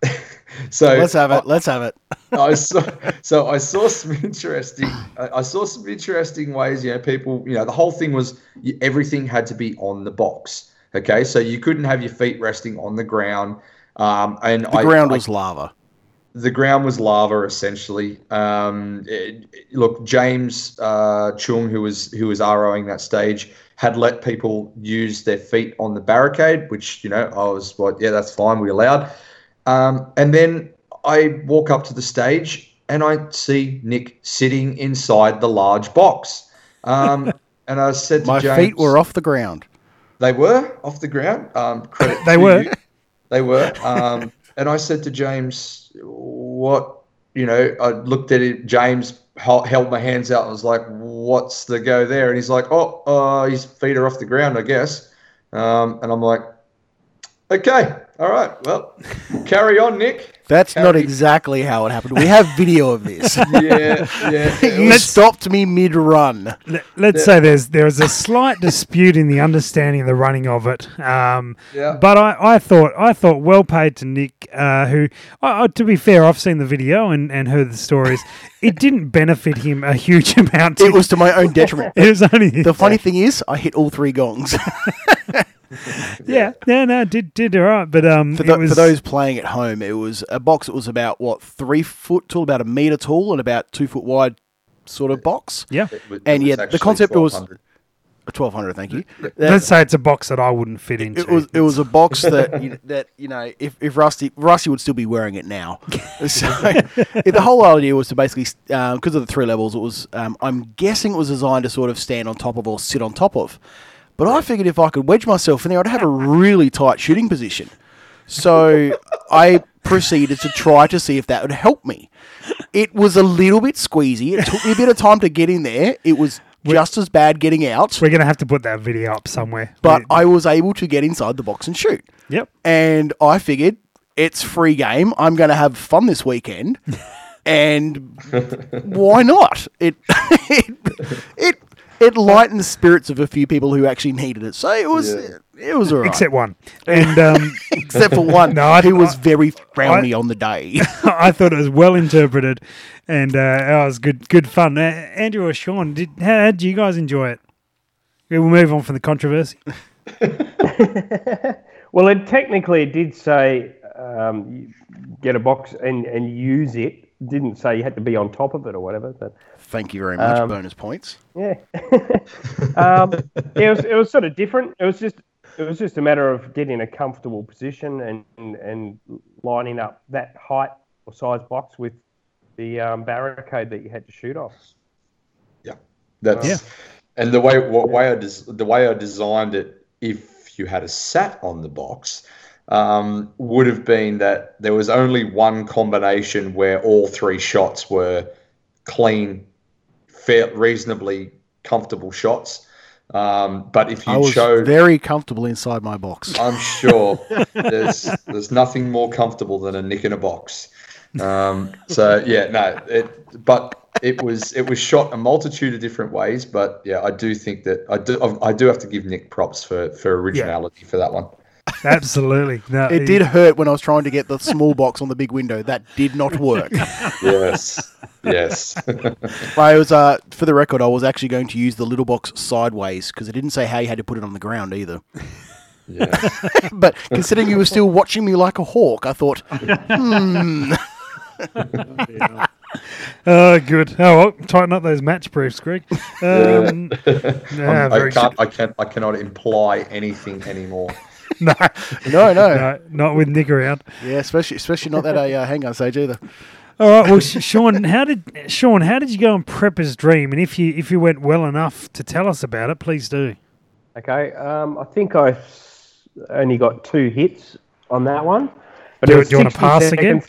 (laughs) so Let's have it. Let's have it. (laughs) I saw, so I saw some interesting. I I saw some interesting ways. You know, people. You know, the whole thing was everything had to be on the box. Okay, so you couldn't have your feet resting on the ground. Um, and The I, ground I was lava. the ground was lava essentially. Um, it- it- look, James uh, Chung, who was who was ROing that stage, had let people use their feet on the barricade, which you know I was like, yeah, that's fine, we allowed. Um, and then I walk up to the stage and I see Nick sitting inside the large box. Um, (laughs) and I said to My James, feet were off the ground. They were off the ground. Um, credit (laughs) They were. you. They were. Um, and I said to James, "What?" You know, I looked at it. James held my hands out and was like, "What's the go there?" And he's like, "Oh, uh, his feet are off the ground, I guess." Um, and I'm like, "Okay, all right. Well, carry on, Nick." That's not exactly how it happened. We have video of this. (laughs) Yeah, yeah. it (laughs) you was- stopped me mid run. Let, let's say there's there is a slight dispute in the understanding of the running of it. Um, Yeah. But I, I thought I thought well paid to Nick, uh, who uh, to be fair, I've seen the video and, and heard the stories. (laughs) it didn't benefit him a huge amount. It was to my own detriment. It was only The funny thing is, I hit all three gongs. (laughs) yeah, yeah, no, did did all right, but um, for, it was for those playing at home, it was a box that was about what three foot tall, about a meter tall, and about two foot wide, sort of box. yeah. it it And was yeah, the actually concept was 1200. twelve hundred. Thank you. Let's say it's a box that I wouldn't fit into. It was it was a box (laughs) that you, that you know if, if Rusty Rusty would still be wearing it now. (laughs) so the whole idea was to basically because of the three levels, it was um, I'm guessing it was designed to sort of stand on top of or sit on top of. But I figured if I could wedge myself in there, I'd have a really tight shooting position. So (laughs) I proceeded to try to see if that would help me. It was a little bit squeezy. It took me a bit of time to get in there. It was (laughs) just as bad getting out. We're gonna have to put that video up somewhere. But I was able to get inside the box and shoot. yep. And I figured it's free game. I'm going to have fun this weekend. (laughs) and why not? It, it, it, it lightened the spirits of a few people who actually needed it. So it was Yeah. it was alright. Except one. And um, (laughs) except for one (laughs) No, I- who was I- very frowny on the day. (laughs) I thought it was well interpreted, and uh, it was good, good fun. Uh, Andrew or Sean, did how, how did you guys enjoy it? We'll move on from the controversy. Well, it technically did say um, you get a box and, and use it. Didn't say you had to be on top of it or whatever. But Thank you very much. Um, Bonus points. yeah, (laughs) um, it was it was sort of different. It was just it was just a matter of getting a comfortable position and and, and lining up that height or size box with the um, barricade that you had to shoot off. Yeah, that's Yeah. and the way what way I des- the way I designed it, if you had a sat on the box, um, would have been that there was only one combination where all three shots were clean, fair, reasonably comfortable shots. Um, but if I you was showed, very comfortable inside my box. (laughs) I'm sure there's there's nothing more comfortable than a nick in a box. Um, so yeah, no, it but it was it was shot a multitude of different ways. But yeah, I do think that I do I do have to give Nick props for for originality for that one. (laughs) Absolutely, no, It did hurt when I was trying to get the small box on the big window. That did not work. (laughs) Yes, yes. (laughs) I was, uh, for the record, I was actually going to use the little box sideways because it didn't say how you had to put it on the ground either. yeah. But considering you were still watching me like a hawk, I thought, hmm. Oh, good. Oh, well, tighten up those match proofs, Greg. Um, nah, I very can't I can't I cannot imply anything anymore. (laughs) no, no, no, no, not with Nick around. yeah, especially especially not that a uh, handgun stage either. All right, well, Sean, how did Sean? How did you go on Prepper's Dream? And if you if you went well enough to tell us about it, please do. Okay, um, I think I s- only got two hits on that one. But Do it you- was do you wanna 60 pass again?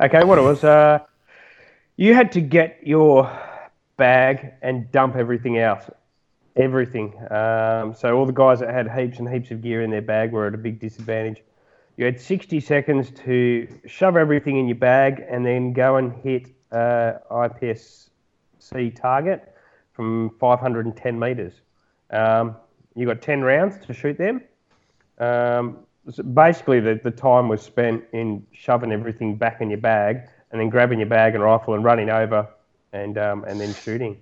Okay, what it was, uh, you had to get your bag and dump everything out. Everything. Um, so all the guys that had heaps and heaps of gear in their bag were at a big disadvantage. You had 60 seconds to shove everything in your bag and then go and hit uh, IPSC target from 510 meters. Um, you got 10 rounds to shoot them. Um, so basically, the, the time was spent in shoving everything back in your bag and then grabbing your bag and rifle and running over and um, and then shooting.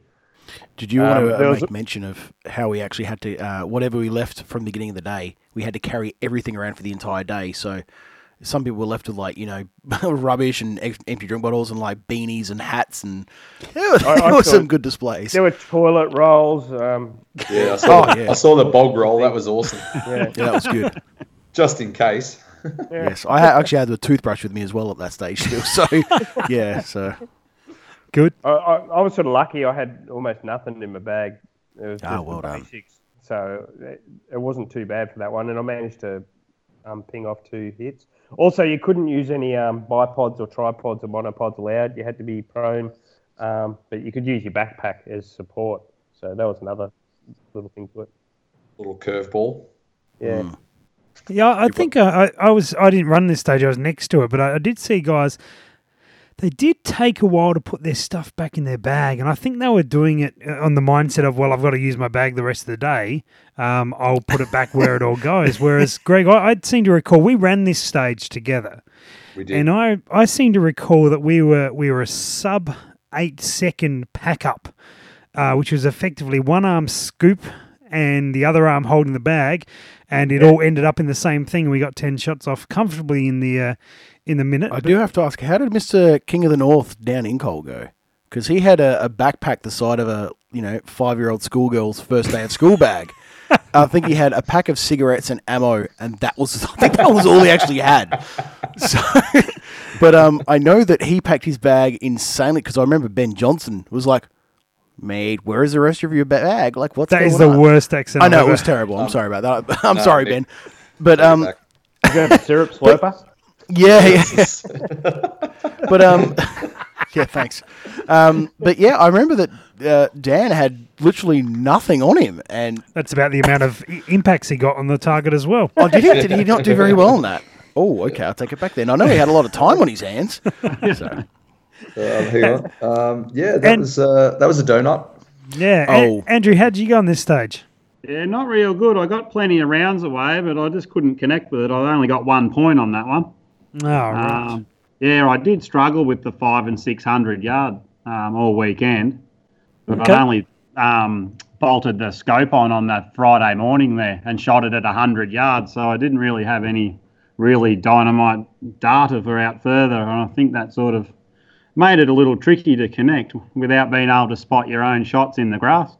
Did you want Um, to uh, make a- mention of how we actually had to, uh, whatever we left from the beginning of the day, we had to carry everything around for the entire day. So some people were left with like, you know, (laughs) rubbish and ex- empty drink bottles and like beanies and hats and there was, (laughs) I- I there were saw- some good displays. There were toilet rolls. Um, Yeah, I saw, (laughs) Oh, yeah. I saw the bog roll. That was awesome. yeah. Yeah, that was good. Just in case. yes, I actually had the toothbrush with me as well at that stage still. So yeah, so Good. I, I, I was sort of lucky. I had almost nothing in my bag. It was just well done. basics. So it, it wasn't too bad for that one, and I managed to um, ping off two hits. Also, you couldn't use any um, bipods or tripods or monopods allowed. You had to be prone, um, but you could use your backpack as support. So that was another little thing to it. Little curveball. Yeah. Mm. Yeah, I think uh, I, I was. I didn't run this stage. I was next to it, but I, I did see guys. They did take a while to put their stuff back in their bag, and I think they were doing it uh, on the mindset of, "Well, I've got to use my bag the rest of the day. Um, I'll put it back where it all (laughs) goes." Whereas, Greg, I, I seem to recall we ran this stage together, We did. and I, I seem to recall that we were we were a sub eight second pack up, uh, which was effectively one arm scoop and the other arm holding the bag, and it all ended up in the same thing. We got ten shots off comfortably in the uh, in the minute. I do have to ask, how did Mister King of the North down in Cole go? Because he had a, a backpack the side of a you know five year old schoolgirl's first day at school bag. (laughs) I think he had a pack of cigarettes and ammo, and that was (laughs) I think that was all he actually had. So, (laughs) but um, I know that he packed his bag insanely because I remember Ben Johnson was like, "Mate, where is the rest of your bag? Like, what's That going is the on?" worst accent. I I've know it was terrible. I'm sorry about that. (laughs) I'm No, sorry, Nick. Ben. (laughs) (laughs) But um. You gonna a syrup slurper? yeah, yeah. but um, yeah, thanks. Um, but yeah, I remember that uh, Dan had literally nothing on him, and That's about the amount of i- impacts he got on the target as well. oh, did he? Did he not do very well on that? Oh, okay, I'll take it back then. I know he had a lot of time on his hands. So, Um, hang on. (laughs) Um, yeah, that And- was uh, that was a donut. Yeah. Oh. A- Andrew, how did you go on this stage? Yeah, not real good. I got plenty of rounds away, but I just couldn't connect with it. I only got one point on that one. Oh, right. Um, yeah, I did struggle with the five and six hundred yard um, all weekend, but Okay. I only um, bolted the scope on on that Friday morning there and shot it at hundred yards, so I didn't really have any really dynamite data for out further, and I think that sort of made it a little tricky to connect without being able to spot your own shots in the grass.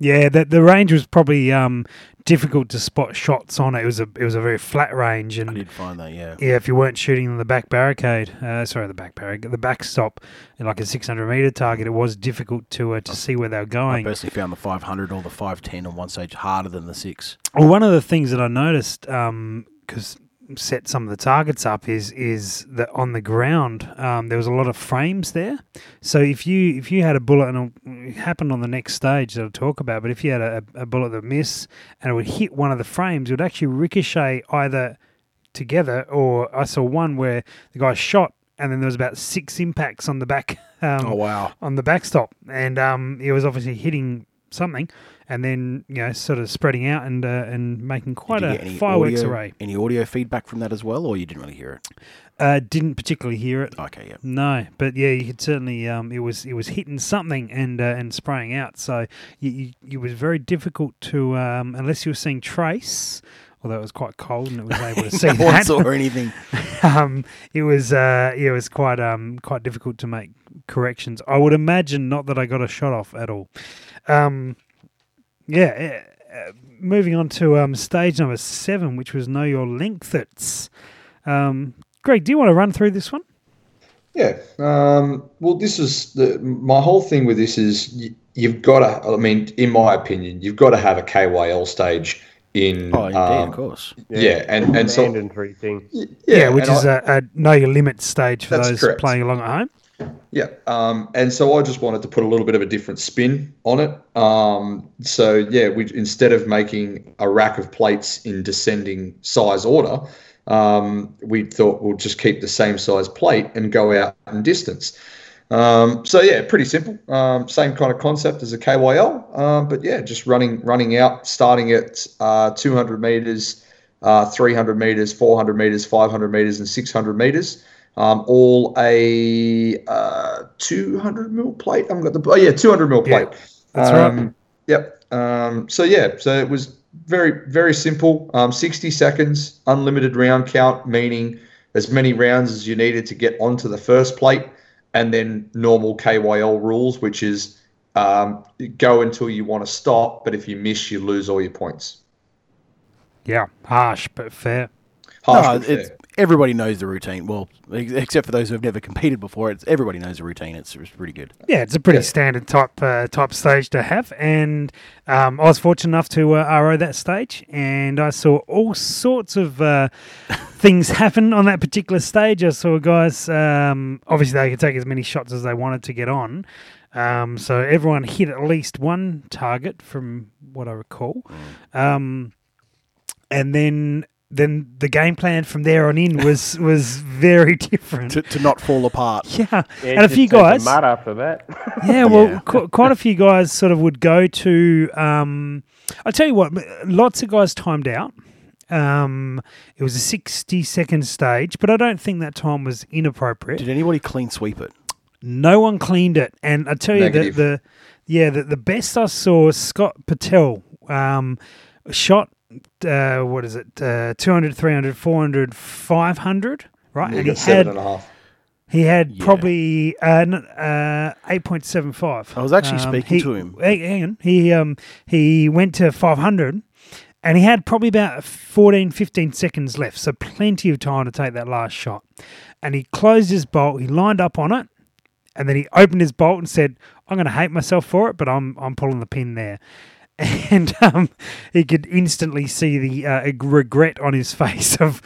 Yeah, the the range was probably um, difficult to spot shots on. It was a it was a very flat range, and I and did find that, yeah. yeah, if you weren't shooting the back barricade, uh, sorry, the back barricade, the backstop, like a six hundred meter target, it was difficult to uh, to see where they were going. I going. personally found the 500 or the 510 on one stage harder than the six. Well, one of the things that I noticed, because set some of the targets up, is is that on the ground um, there was a lot of frames there. So if you if you had a bullet, and it happened on the next stage that I'll talk about, but if you had a, a bullet that miss and it would hit one of the frames, it would actually ricochet either together, or I saw one where the guy shot. And then there was about six impacts on the back, (laughs) um, Oh, wow. on the backstop, and um, he was obviously hitting something, and then you know sort of spreading out and uh, and making quite a fireworks audio, array. Any audio feedback from that as well, or you didn't really hear it? Uh, didn't particularly hear it. Okay, yeah. No, but yeah, you could certainly. Um, it was it was hitting something and uh, and spraying out. So you, you, it was very difficult to um, unless you were seeing trace. Although it was quite cold and it was able to (laughs) see no that. saw anything. (laughs) um, it was uh, it was quite um, quite difficult to make corrections. I would imagine not that I got a shot off at all. Um, yeah, uh, moving on to um, stage number seven, which was know your lengths. Um, Greg, do you want to run through this one? Yeah. Um, well, this is the my whole thing with this is you, you've got to. I mean, in my opinion, you've got to have a KYL stage in. Oh, indeed, um, of course. Yeah, and and so mandatory thing. Yeah, which is I- a, a know your limit stage for those correct. playing along at home. Yeah, um, and so I just wanted to put a little bit of a different spin on it. Um, so yeah, we instead of making a rack of plates in descending size order, um, we thought we'll just keep the same size plate and go out in distance. Um, so yeah, pretty simple. Um, same kind of concept as a KYL, um, but yeah, just running running out, starting at uh, 200 meters, uh, 300 meters, 400 meters, 500 meters, and 600 meters. Um, all a uh, 200 mil plate. I haven't got the oh yeah 200 mil Yeah, plate. that's right. um, Yep. Um, so yeah, so it was very very simple. Um, 60 seconds, unlimited round count, meaning as many rounds as you needed to get onto the first plate, and then normal KYL rules, which is um, go until you want to stop, but if you miss, you lose all your points. Yeah, harsh but fair. Harsh no, but fair. It's, everybody knows the routine. Well, ex- except for those who have never competed before, it's everybody knows the routine. It's, it's pretty good. Yeah, it's a pretty Yeah. standard type uh, type stage to have, and um, I was fortunate enough to uh, RO that stage, and I saw all sorts of uh, (laughs) things happen on that particular stage. I saw guys, um, obviously they could take as many shots as they wanted to get on, um, so everyone hit at least one target from what I recall, um, and then. Then the game plan from there on in was (laughs) was very different. To, to not fall apart. (laughs) Yeah, Yeah, and a few guys. mud after that. Yeah, (laughs) well, Yeah. qu- quite a few guys sort of would go to. Um, I tell you what, lots of guys timed out. Um, it was a sixty-second stage, but I don't think that time was inappropriate. Did anybody clean sweep it? No one cleaned it, and I tell you that the yeah the, the best I saw Scott Patel um, shot. Uh, what is it? Uh, 200, 300, 400, 500, right? You and he got had and a half. he had Yeah. probably uh, uh, eight point seven five. I was actually Um, speaking he- to him. Hang hang on, he um he went to five hundred, and he had probably about 14, 15 seconds left, so plenty of time to take that last shot. And he closed his bolt. He lined up on it, and then he opened his bolt and said, "I'm going to hate myself for it, but I'm I'm pulling the pin there." (laughs) And um, he could instantly see the uh, regret on his (laughs) face of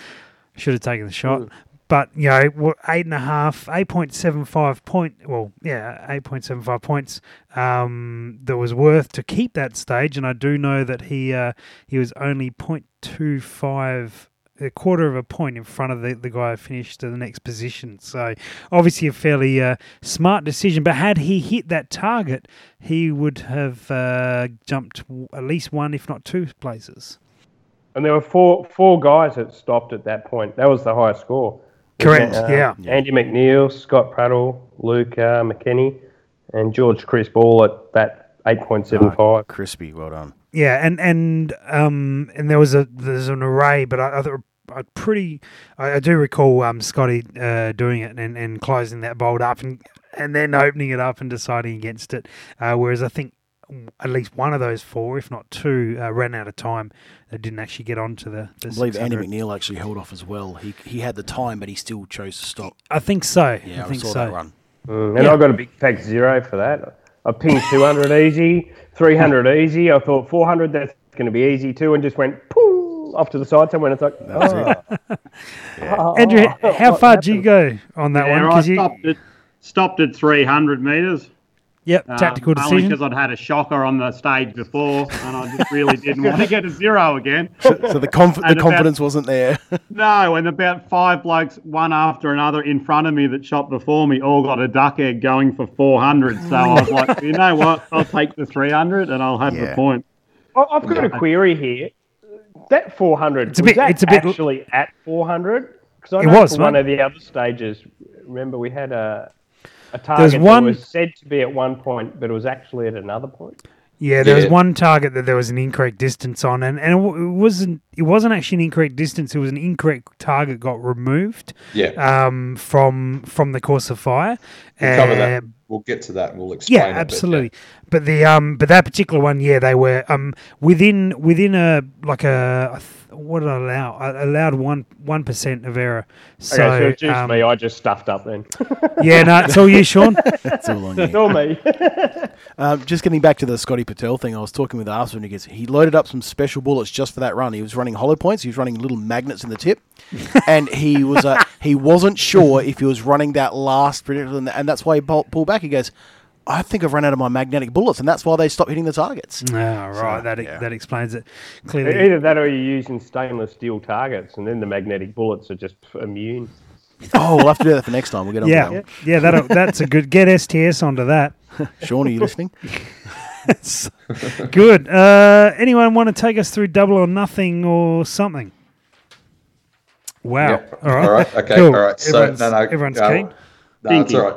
should have taken the shot. But you know, eight and a half, eight point seven five point. Well, yeah, eight point seven five points. Um, that was worth to keep that stage, and I do know that he uh, he was only 0.25 a quarter of a point in front of the, the guy who finished to the next position. So obviously a fairly uh, smart decision. But had he hit that target, he would have uh, jumped at least one, if not two places. And there were four four guys that stopped at that point. That was the highest score. Correct, Uh, yeah. Andy McNeil, Scott Prattle, Luke uh, McKinney, and George Chris Ball at that eight point seven five. Crispy, well done. Yeah, and and um and there was a there's an array, but I, I, thought- I pretty I, I do recall um Scotty uh, doing it and, and closing that bolt up and and then opening it up and deciding against it. Uh, whereas I think at least one of those four, if not two, uh, ran out of time. They didn't actually get onto the. the I believe Andy McNeil actually held off as well. He he had the time, but he still chose to stop. I think so. Yeah, I I, think saw so. that run. Mm, and Yeah. I got a big tag zero for that. I pinged 200 easy, 300 easy. I thought 400, that's going to be easy too, and just went poof, off to the side somewhere. And it's like, oh. (laughs) Oh, Andrew, how what far did you go on that yeah, one? I 'Cause you, stopped at stopped at 300 meters. yep, um, tactical Only because I'd had a shocker on the stage before, and I just really (laughs) didn't want to get a zero again. So the conf- the And about- confidence wasn't there. (laughs) No, and about five blokes, one after another, in front of me that shot before me, all got a duck egg going for 400. So I was like, you know what? I'll take the 300 and I'll have Yeah. the point. I- I've got a query here. That 400, It's a was bit- that it's a bit- actually at 400? Because I It know was, for one of the other stages, remember we had a, a target one- that was said to be at one point, but it was actually at another point. Yeah, there was one target that there was an incorrect distance on, and, and it, it wasn't it wasn't actually an incorrect distance. It was an incorrect target got removed Yeah, um, from from the course of fire. We'll cover that. Uh, We'll get to that and we'll explain. yeah, it, but absolutely. But the um, but that particular one, yeah, they were um within within a like a, a what did I allow? I allowed one one percent of error. So, Okay, so it's just um, me. I just stuffed up then. (laughs) yeah, no, it's all you, Sean. (laughs) That's all on it's all me. (laughs) Um, just getting back to the Scotty Patel thing, I was talking with Arthur and he goes, he loaded up some special bullets just for that run. He was running hollow points. He was running little magnets in the tip, and he was uh, he wasn't sure if he was running that last particular, and- and that's why he pull- pulled back. He goes, I think I've run out of my magnetic bullets, and that's why they stopped hitting the targets. Ah, right. that yeah. that explains it clearly. Either that or you're using stainless steel targets, and then the magnetic bullets are just immune. oh, we'll have to do that for next time. We'll get on Yeah, that. yeah, that that's a good get STS onto that. one. (laughs) Sean, are you listening? Good. Uh, anyone want to take us through double or nothing or something? Wow. Yeah. All right. All right. Okay. Cool. All right. So Everyone's, no, no, everyone's uh, keen. No, it's all right.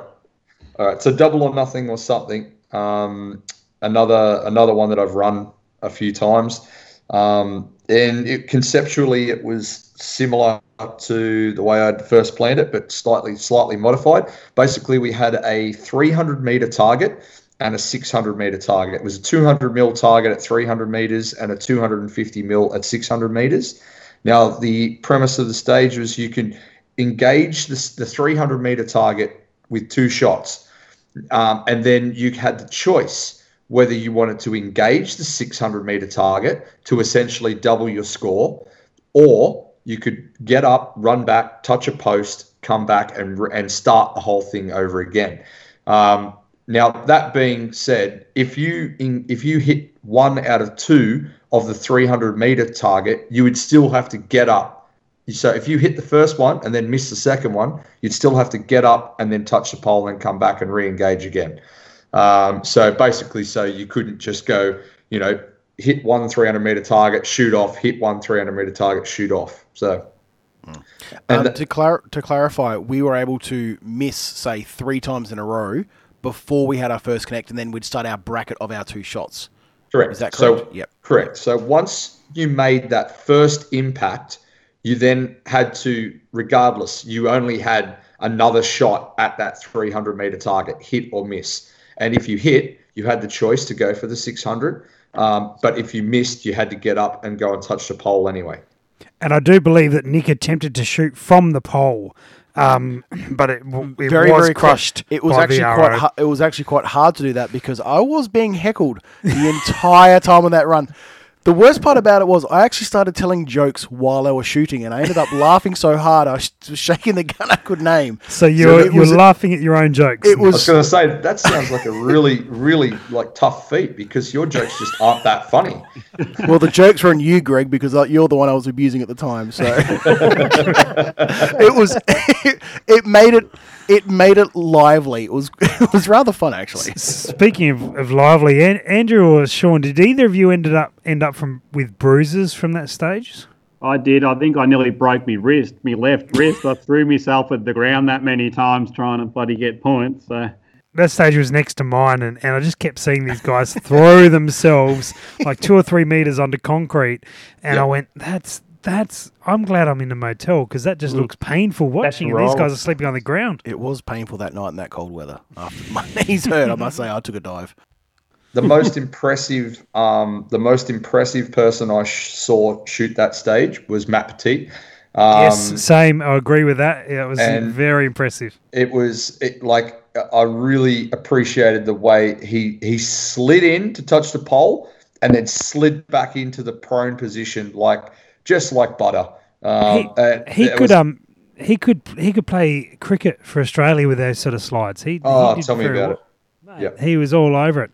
All right. So double or nothing or something. Um, another another one that I've run a few times, um, and it, conceptually it was similar to the way I'd first planned it, but slightly slightly modified. Basically, we had a 300 meter target and a 600 meter target. It was a 200 mil target at 300 meters and a 250 mil at 600 meters. Now, the premise of the stage was you could engage this, the 300 meter target with two shots, um, and then you had the choice whether you wanted to engage the 600 meter target to essentially double your score, or you could get up, run back, touch a post, come back, and and start the whole thing over again. Um, now, that being said, if you in, if you hit one out of two of the 300 meter target, you would still have to get up. So if you hit the first one and then miss the second one, you'd still have to get up and then touch the pole and come back and re-engage again. Um, so basically, so you couldn't just go, you know, hit one 300 meter target, shoot off, hit one 300 meter target, shoot off. So, and Um, th- to, clar- to clarify, we were able to miss, say, three times in a row before we had our first connect, and then we'd start our bracket of our two shots. Correct. Is that So- correct? Yep. Correct. So once you made that first impact, you then had to, regardless, you only had another shot at that 300 meter target, hit or miss. And if you hit, you had the choice to go for the 600. Um, but if you missed, you had to get up and go and touch the pole anyway. And I do believe that Nick attempted to shoot from the pole, um, but it, it very was very crushed. It was by actually VRO. quite. hu- It was actually quite hard to do that because I was being heckled the (laughs) entire time on that run. The worst part about it was I actually started telling jokes while I was shooting, and I ended up laughing so hard I was (laughs) shaking the gun I could name. So you're it you're laughing at your own jokes. It I was was going to say that sounds like a really, really like tough feat because your jokes just aren't that funny. well, the jokes were on you, Greg, because uh, you're the one I was abusing at the time. So (laughs) (laughs) it was it made it it made it lively. It was (laughs) it was rather fun actually. Speaking of, of lively, An- Andrew or Sean, did either of you ended up end up from with bruises from that stage? I did. I think I nearly broke my wrist, my left wrist. I threw myself at the ground that many times trying to bloody get points. So That stage was next to mine, and, and I just kept seeing these guys throw (laughs) themselves like two or three meters onto concrete, and Yeah. I went, "That's that's." I'm glad I'm in a motel because that just looks painful watching. And these guys are sleeping on the ground. It was painful that night in that cold weather. After (laughs) my knees hurt, I must say I took a dive. The most impressive, um, the most impressive person I sh- saw shoot that stage was Matt Petit. Um, yes, same. I agree with that. Yeah, it was very impressive. it was it, like I really appreciated the way he he slid in to touch the pole and then slid back into the prone position like just like butter. Um, he and he could was- um he could he could play cricket for Australia with those sort of slides. He, Oh, he tell me about well. it. Yeah. He was all over it.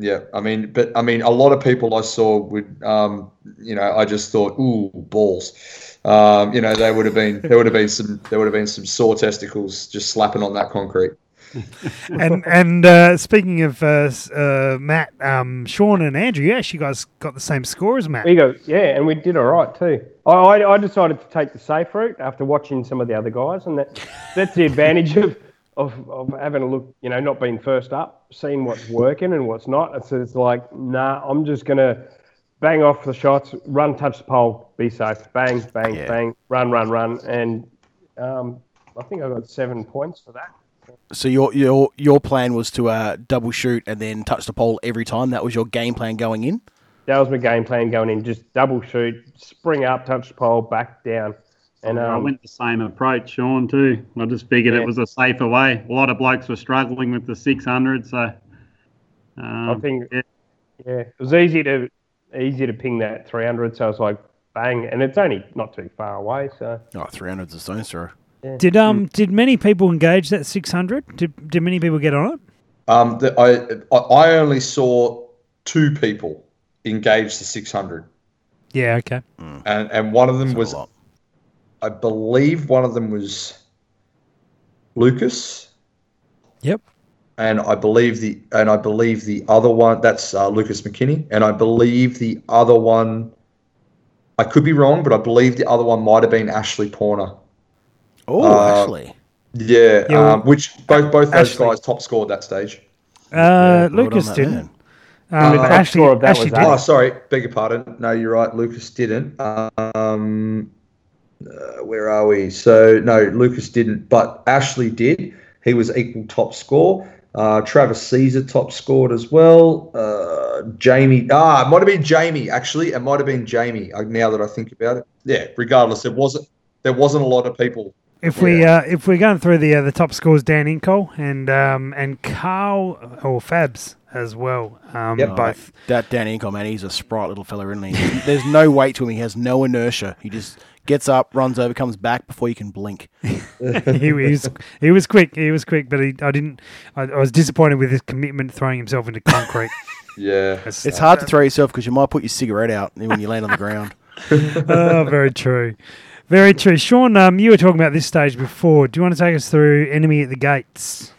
Yeah, I mean, but I mean, a lot of people I saw would, um, you know, I just thought, ooh, balls. Um, you know, they would have been, there would have been some, there would have been some sore testicles just slapping on that concrete. (laughs) and (laughs) and uh, speaking of uh, uh, Matt, um, Sean and Andrew, yeah, you guys got the same score as Matt. There you go. Yeah, and we did all right too. I, I, I decided to take the safe route after watching some of the other guys, and that that's the advantage of, of, of having a look, you know, not being first up, seeing what's working and what's not. And so it's like, nah, I'm just gonna bang off the shots, run, touch the pole, be safe, bang, bang, Yeah. bang, run, run, run, and um, I think I got seven points for that. So your your your plan was to uh, double shoot and then touch the pole every time. That was your game plan going in. That was my game plan going in. Just double shoot, spring up, touch the pole, back down, and I um, went the same approach, Sean, too. I just figured Yeah. it was a safer way. A lot of blokes were struggling with the 600, so. Um, I think yeah, yeah, it was easy to easy to ping that 300. So I was like, bang, and it's only not too far away. So Oh, 300's a stone's throw. Did um did many people engage that six hundred? Did did many people get on it? Um, the, I, I I only saw two people engage the 600, Yeah. Okay. and and one of them Not a was. I believe, one of them was Lucas, Yep. and I believe the and I believe the other one that's uh, Lucas McKinney, and I believe the other one. I could be wrong, but I believe the other one might have been Ashley Porner. Oh, Uh, actually, Yeah, Yeah, well, um, which both both those Ashley- guys top scored that stage. Uh, well Lucas didn't. man. Um, the top Ashley, of that Ashley was did. Oh, sorry, beg your pardon. No, you're right. Lucas didn't. Um, uh, where are we? So no, Lucas didn't, but Ashley did. He was equal top score. Uh, Travis Caesar top scored as well. Uh, Jamie, ah, it might have been Jamie. Actually, it might have been Jamie. uh, Now that I think about it, yeah. Regardless, it wasn't. There wasn't a lot of people. If we uh, if we're going through the uh, the top scores, Dan Inco and um and Carl or Fabs as well. Um, Yep. both. That Dan Incom, man, he's a sprite little fella, isn't he? There's no weight to him. He has no inertia. He just gets up, runs over, comes back before you can blink. (laughs) he, was he was quick. He was quick, but he I didn't. I, I was disappointed with his commitment throwing himself into concrete. (laughs) Yeah. It's hard to throw yourself because you might put your cigarette out when you land on the ground. (laughs) oh, very true. Very true. Sean, um, you were talking about this stage before. Do you want to take us through Enemy at the Gates?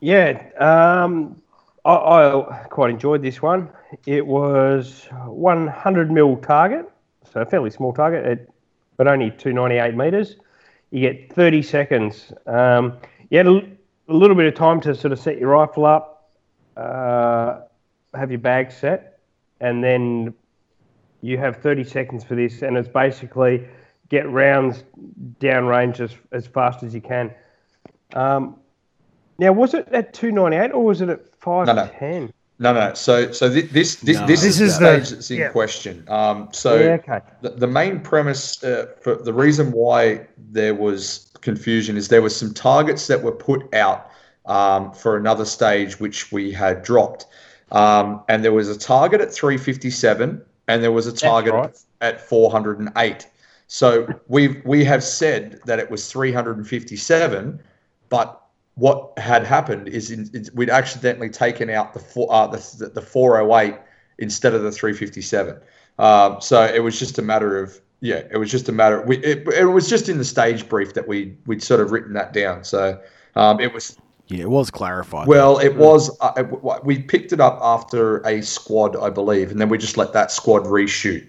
yeah, um, I, I quite enjoyed this one. It was 100 mil target, so a fairly small target, at, but only 298 meters. You get 30 seconds. Um, you had a little bit of time to sort of set your rifle up, uh, have your bag set, and then you have 30 seconds for this, and it's basically get rounds downrange as, as fast as you can. Um, now, was it at 298 or was it at 510? No, no. So, so thi- this this No, this This is is the the- stage that's in yeah. question. Um, so yeah, okay. the, the main premise uh, for the reason why there was confusion is there were some targets that were put out um, for another stage which we had dropped. um, and there was a target at 357, and there was a target right. at 408. So we we have said that it was 357, but what had happened is in, we'd accidentally taken out the four, uh, the, the 408 instead of the 357. Um, so it was just a matter of yeah, it was just a matter. We, it, it was just in the stage brief that we we'd sort of written that down. So um, it was Yeah, it was clarified. well, it was. Uh, it, we picked it up after a squad, I believe, and then we just let that squad reshoot.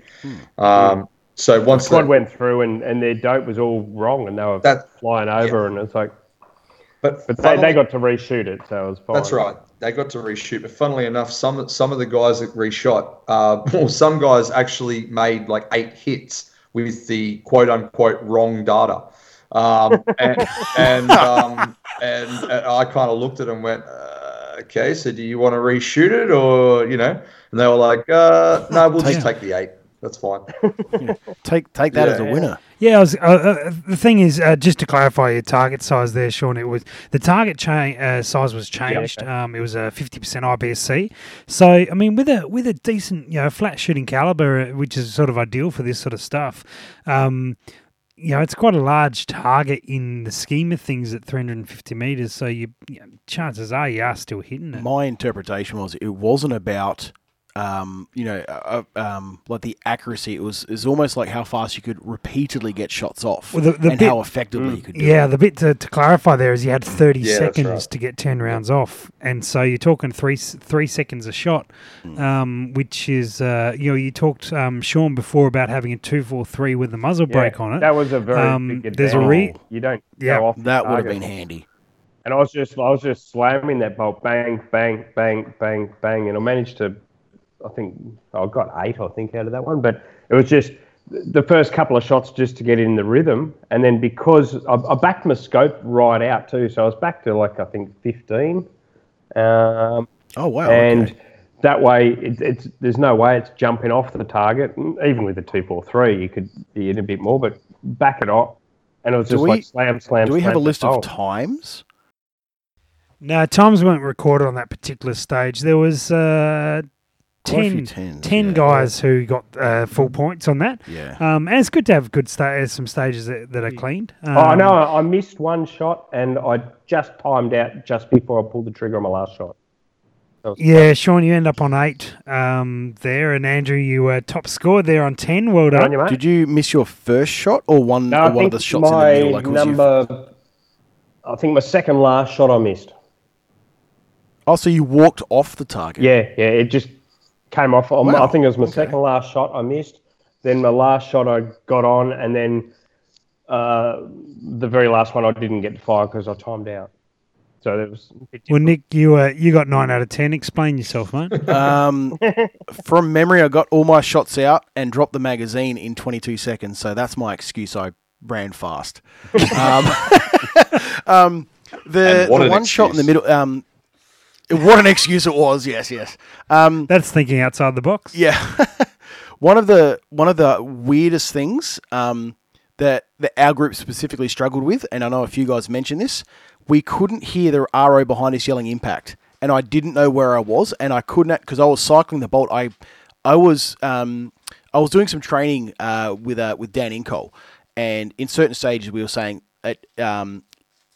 Um, so once the Squad that, went through and, and their dope was all wrong and they were That- flying over and it's like, but, but they, funnily- they got to reshoot it, so it was fine. That's right. They got to reshoot, but funnily enough, some some of the guys that reshot, uh, (laughs) well, some guys actually made like eight hits with the quote unquote wrong data, um, and (laughs) and, um, and and I kind of looked at them and went, uh, okay, so do you want to reshoot it or you know? And they were like, uh, no, we'll just take the eight. That's fine. (laughs) take take that Yeah. as a winner. Yeah, I was, uh, uh, the thing is, uh, just to clarify your target size there, Sean, it was the target cha- uh, size was changed. okay. Um, it was a fifty percent IPSC. So, I mean, with a with a decent, you know, flat shooting caliber, uh, which is sort of ideal for this sort of stuff. Um, you know, it's quite a large target in the scheme of things at 350 meters. So, you, you know, chances are you are still hitting it. My interpretation was it wasn't about um, you know, uh, uh, um, like the accuracy. It was is almost like how fast you could repeatedly get shots off, Well, the- the and bit- how effectively you could do Yeah, it. the bit to, to clarify there is you had 30 Yeah, seconds right. to get 10 rounds off. And so you're talking three three seconds a shot, Hmm. um, which is, uh, you know, you talked, um, Sean, before about having a 243 with the muzzle Yeah, brake on it. That was a very Um, big there's a re- You don't Yeah, go off That would have been handy. And I was just I was just slamming that bolt, bang, bang, bang, bang, bang, and I managed to, I think I got eight, I think, out of that one. But it was just the first couple of shots just to get in the rhythm, and then because I, I backed my scope right out too, so I was back to like I think fifteen, um, Oh wow! and okay. that way it, it's there's no way it's jumping off the target. Even with the two four three, you could be in a bit more, but back it off, and it was Do just we- like slam, slam. do we have a list of times? no, times weren't recorded on that particular stage. There was uh, Quite a few 10, tens, 10 yeah. guys who got uh, full points on that. Yeah. Um, and it's good to have good sta- some stages that, that are cleaned. Um, Oh, I know. I missed one shot, and I just timed out just before I pulled the trigger on my last shot. That was- Yeah, Sean, you end up on eight um, there, and Andrew, you uh, top scored there on ten. Well done. you. Did you miss your first shot or one, No, or I one of think the shots in the my middle? Like, was your- number. I think my second last shot I missed. oh, so you walked off the target? Yeah, yeah. It just came off. on Wow, I think it was my okay. second last shot I missed. Then my last shot I got on, and then uh, the very last one I didn't get to fire because I timed out. So it was. a Well, Nick, you uh, you got nine out of ten. Explain yourself, mate. (laughs) Um, from memory, I got all my shots out and dropped the magazine in 22 seconds. So that's my excuse. I ran fast. (laughs) Um, (laughs) um, the the an one shot in the excuse. middle. What an excuse it was. Yes, yes. Um, That's thinking outside the box. yeah. (laughs) one of the one of the weirdest things um, that that our group specifically struggled with, and I know a few guys mentioned this, we couldn't hear the RO behind us yelling impact, and I didn't know where I was, and I couldn't because I was cycling the bolt. I I was um, I was doing some training uh, with uh, with Dan Incole, and in certain stages we were saying it um,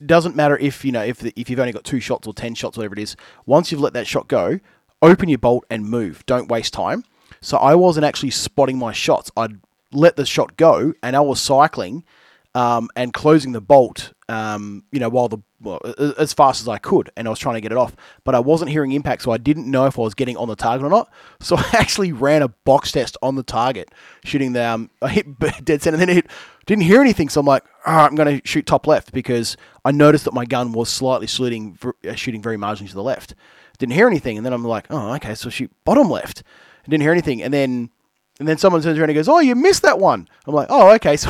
doesn't matter if you know if the, if you've only got two shots or ten shots, whatever it is. Once you've let that shot go, open your bolt and move. Don't waste time. So I wasn't actually spotting my shots. I'd let the shot go, and I was cycling um, and closing the bolt. Um, you know, while the well, as fast as I could, and I was trying to get it off, but I wasn't hearing impact, so I didn't know if I was getting on the target or not. (laughs) So I actually ran a box test on the target, shooting the um, I hit (laughs) dead center, and then it hit, didn't hear anything. So I'm like, right, I'm going to shoot top left because I noticed that my gun was slightly ver- uh, shooting very marginally to the left. Didn't hear anything, and then I'm like, oh, okay, so shoot bottom left. I didn't hear anything, and then and then someone turns around and goes, "Oh, you missed that one." I'm like, "Oh, okay." (laughs) So,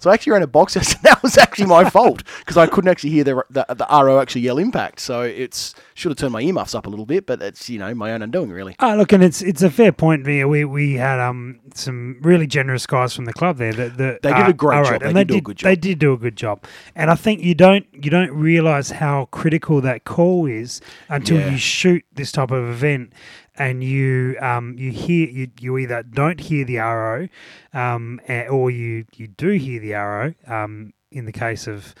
so I actually ran a box test, and that was actually my fault because I couldn't actually hear the, the the RO actually yell impact. So it's should have turned my earmuffs up a little bit, but it's you know my own undoing, really. Oh, look, and it's it's a fair point. There, we we had um some really generous guys from the club there. That, that They did a great job. They and did they do a good job. They did do a good job, and I think you don't you don't realize how critical that call is until Yeah. you shoot this type of event. And you um, you hear you, you either don't hear the RO, um, or you you do hear the RO. Um, in the case of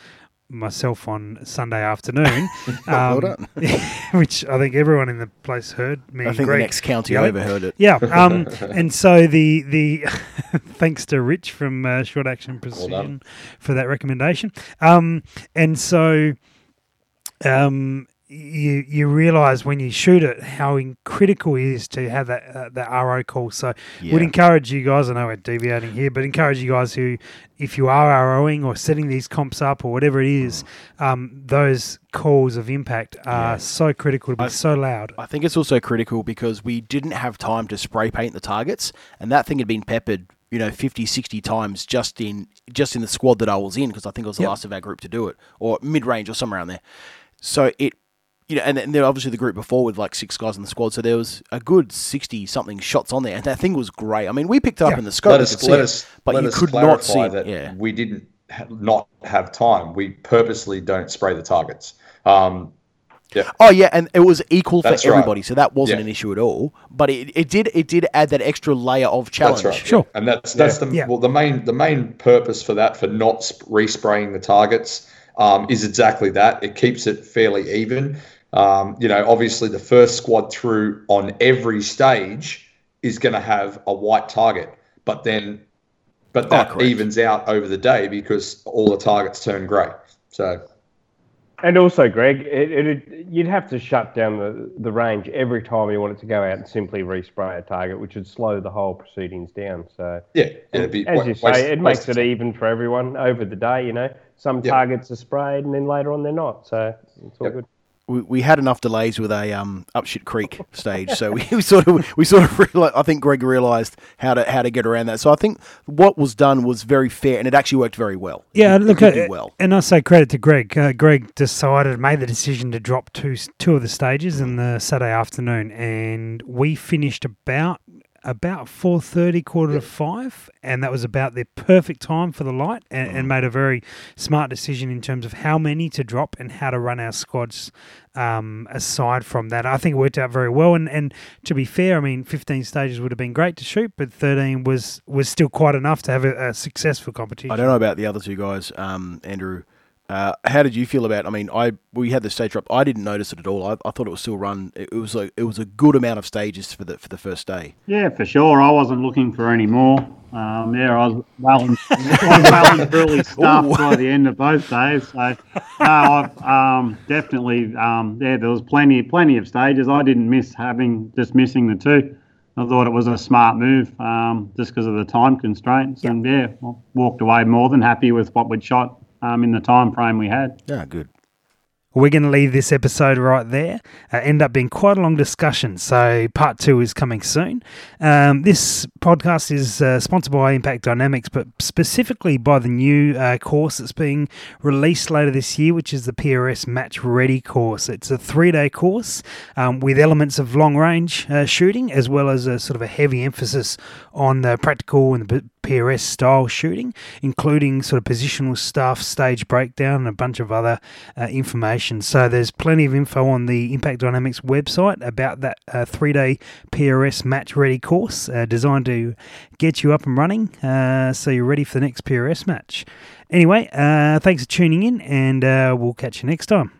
myself on Sunday afternoon, (laughs) um, (laughs) which I think everyone in the place heard. Me I think the next county yelling. overheard it. Yeah, um, (laughs) and so the the thanks to Rich from uh, Short Action Precision for that recommendation. Um, and so um, you you realise when you shoot it how critical it is to have that uh, that RO call. So Yeah. would encourage you guys. I know we're deviating here, but encourage you guys who, if you are ROing or setting these comps up or whatever it is, um, those calls of impact are Yeah. so critical to be I- so loud. I think it's also critical because we didn't have time to spray paint the targets, and that thing had been peppered, you know, 50, 60 times just in just in the squad that I was in because I think I was the Yep. last of our group to do it, or mid range or somewhere around there. So it, you know, and, and then obviously the group before with like six guys in the squad, so there was a good sixty something shots on there, and that thing was great. I mean, we picked it up Yeah. in the scope, let us could see let it, but let you us could not see that Yeah. we didn't ha- not have time. We purposely don't spray the targets. Um, Oh yeah, and it was equal for That's right. everybody, so that wasn't Yeah. an issue at all. But it, it did it did add that extra layer of challenge. That's right. Sure. And that's that's the Yeah. well the main the main purpose for that for not sp- respraying the targets um, is exactly that. It keeps it fairly even. Um, you know, obviously the first squad through on every stage is going to have a white target, but then but that correct. evens out over the day because all the targets turn grey. So And also, Greg, it, it, you'd have to shut down the, the range every time you wanted to go out and simply respray a target, which would slow the whole proceedings down. So, yeah, it'd be as wa- you waste- say, it makes it even for everyone over the day. You know, some Yep. targets are sprayed and then later on they're not. So it's all Yep. good. We, we had enough delays with a um, up shit creek stage, so we, (laughs) we sort of we sort of realized, I think Greg realised how to how to get around that. So I think what was done was very fair, and it actually worked very well. Yeah, it look, did uh, well. and I say credit to Greg. Uh, Greg decided, made the decision to drop two two of the stages in the Saturday afternoon, and we finished about about four thirty, quarter to five, and that was about the perfect time for the light, and, Mm. and made a very smart decision in terms of how many to drop and how to run our squads. Um, aside from that, I think it worked out very well. And, and to be fair, I mean, fifteen stages would have been great to shoot, but thirteen was was still quite enough to have a, a successful competition. I don't know about the other two guys, um, Andrew. Uh, how did you feel about? I mean, I we had the stage drop. I didn't notice it at all. I, I thought it was still run. It, it was like it was a good amount of stages for the for the first day. Yeah, for sure. I wasn't looking for any more. Um, yeah, I was well and, well and truly stuffed Ooh. by the end of both days. So, no, I've um, definitely, um, yeah, there was plenty, plenty of stages. I didn't miss having just missing the two. I thought it was a smart move, um, just because of the time constraints. And yeah, I walked away more than happy with what we'd shot um, in the time frame we had. Yeah, good. We're going to leave this episode right there. Uh, end up being quite a long discussion, so part two is coming soon. Um, this podcast is uh, sponsored by Impact Dynamics, but specifically by the new uh, course that's being released later this year, which is the PRS Match Ready course. It's a three-day course um, with elements of long-range uh, shooting, as well as a sort of a heavy emphasis on the practical and the PRS style shooting, including sort of positional stuff, stage breakdown, and a bunch of other uh, information. So there's plenty of info on the Impact Dynamics website about that uh, three day PRS match ready course uh, designed to get you up and running uh, so you're ready for the next PRS match. Anyway, uh, thanks for tuning in, and uh, we'll catch you next time.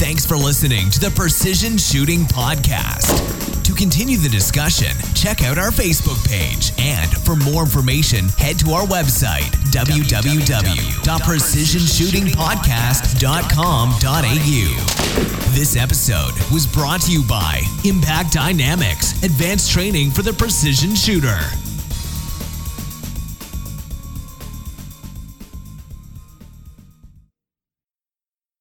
Thanks for listening to the Precision Shooting Podcast. Continue the discussion, check out our Facebook page. And for more information, head to our website, www.precisionshootingpodcast.com.au. This episode was brought to you by Impact Dynamics, advanced training for the precision shooter.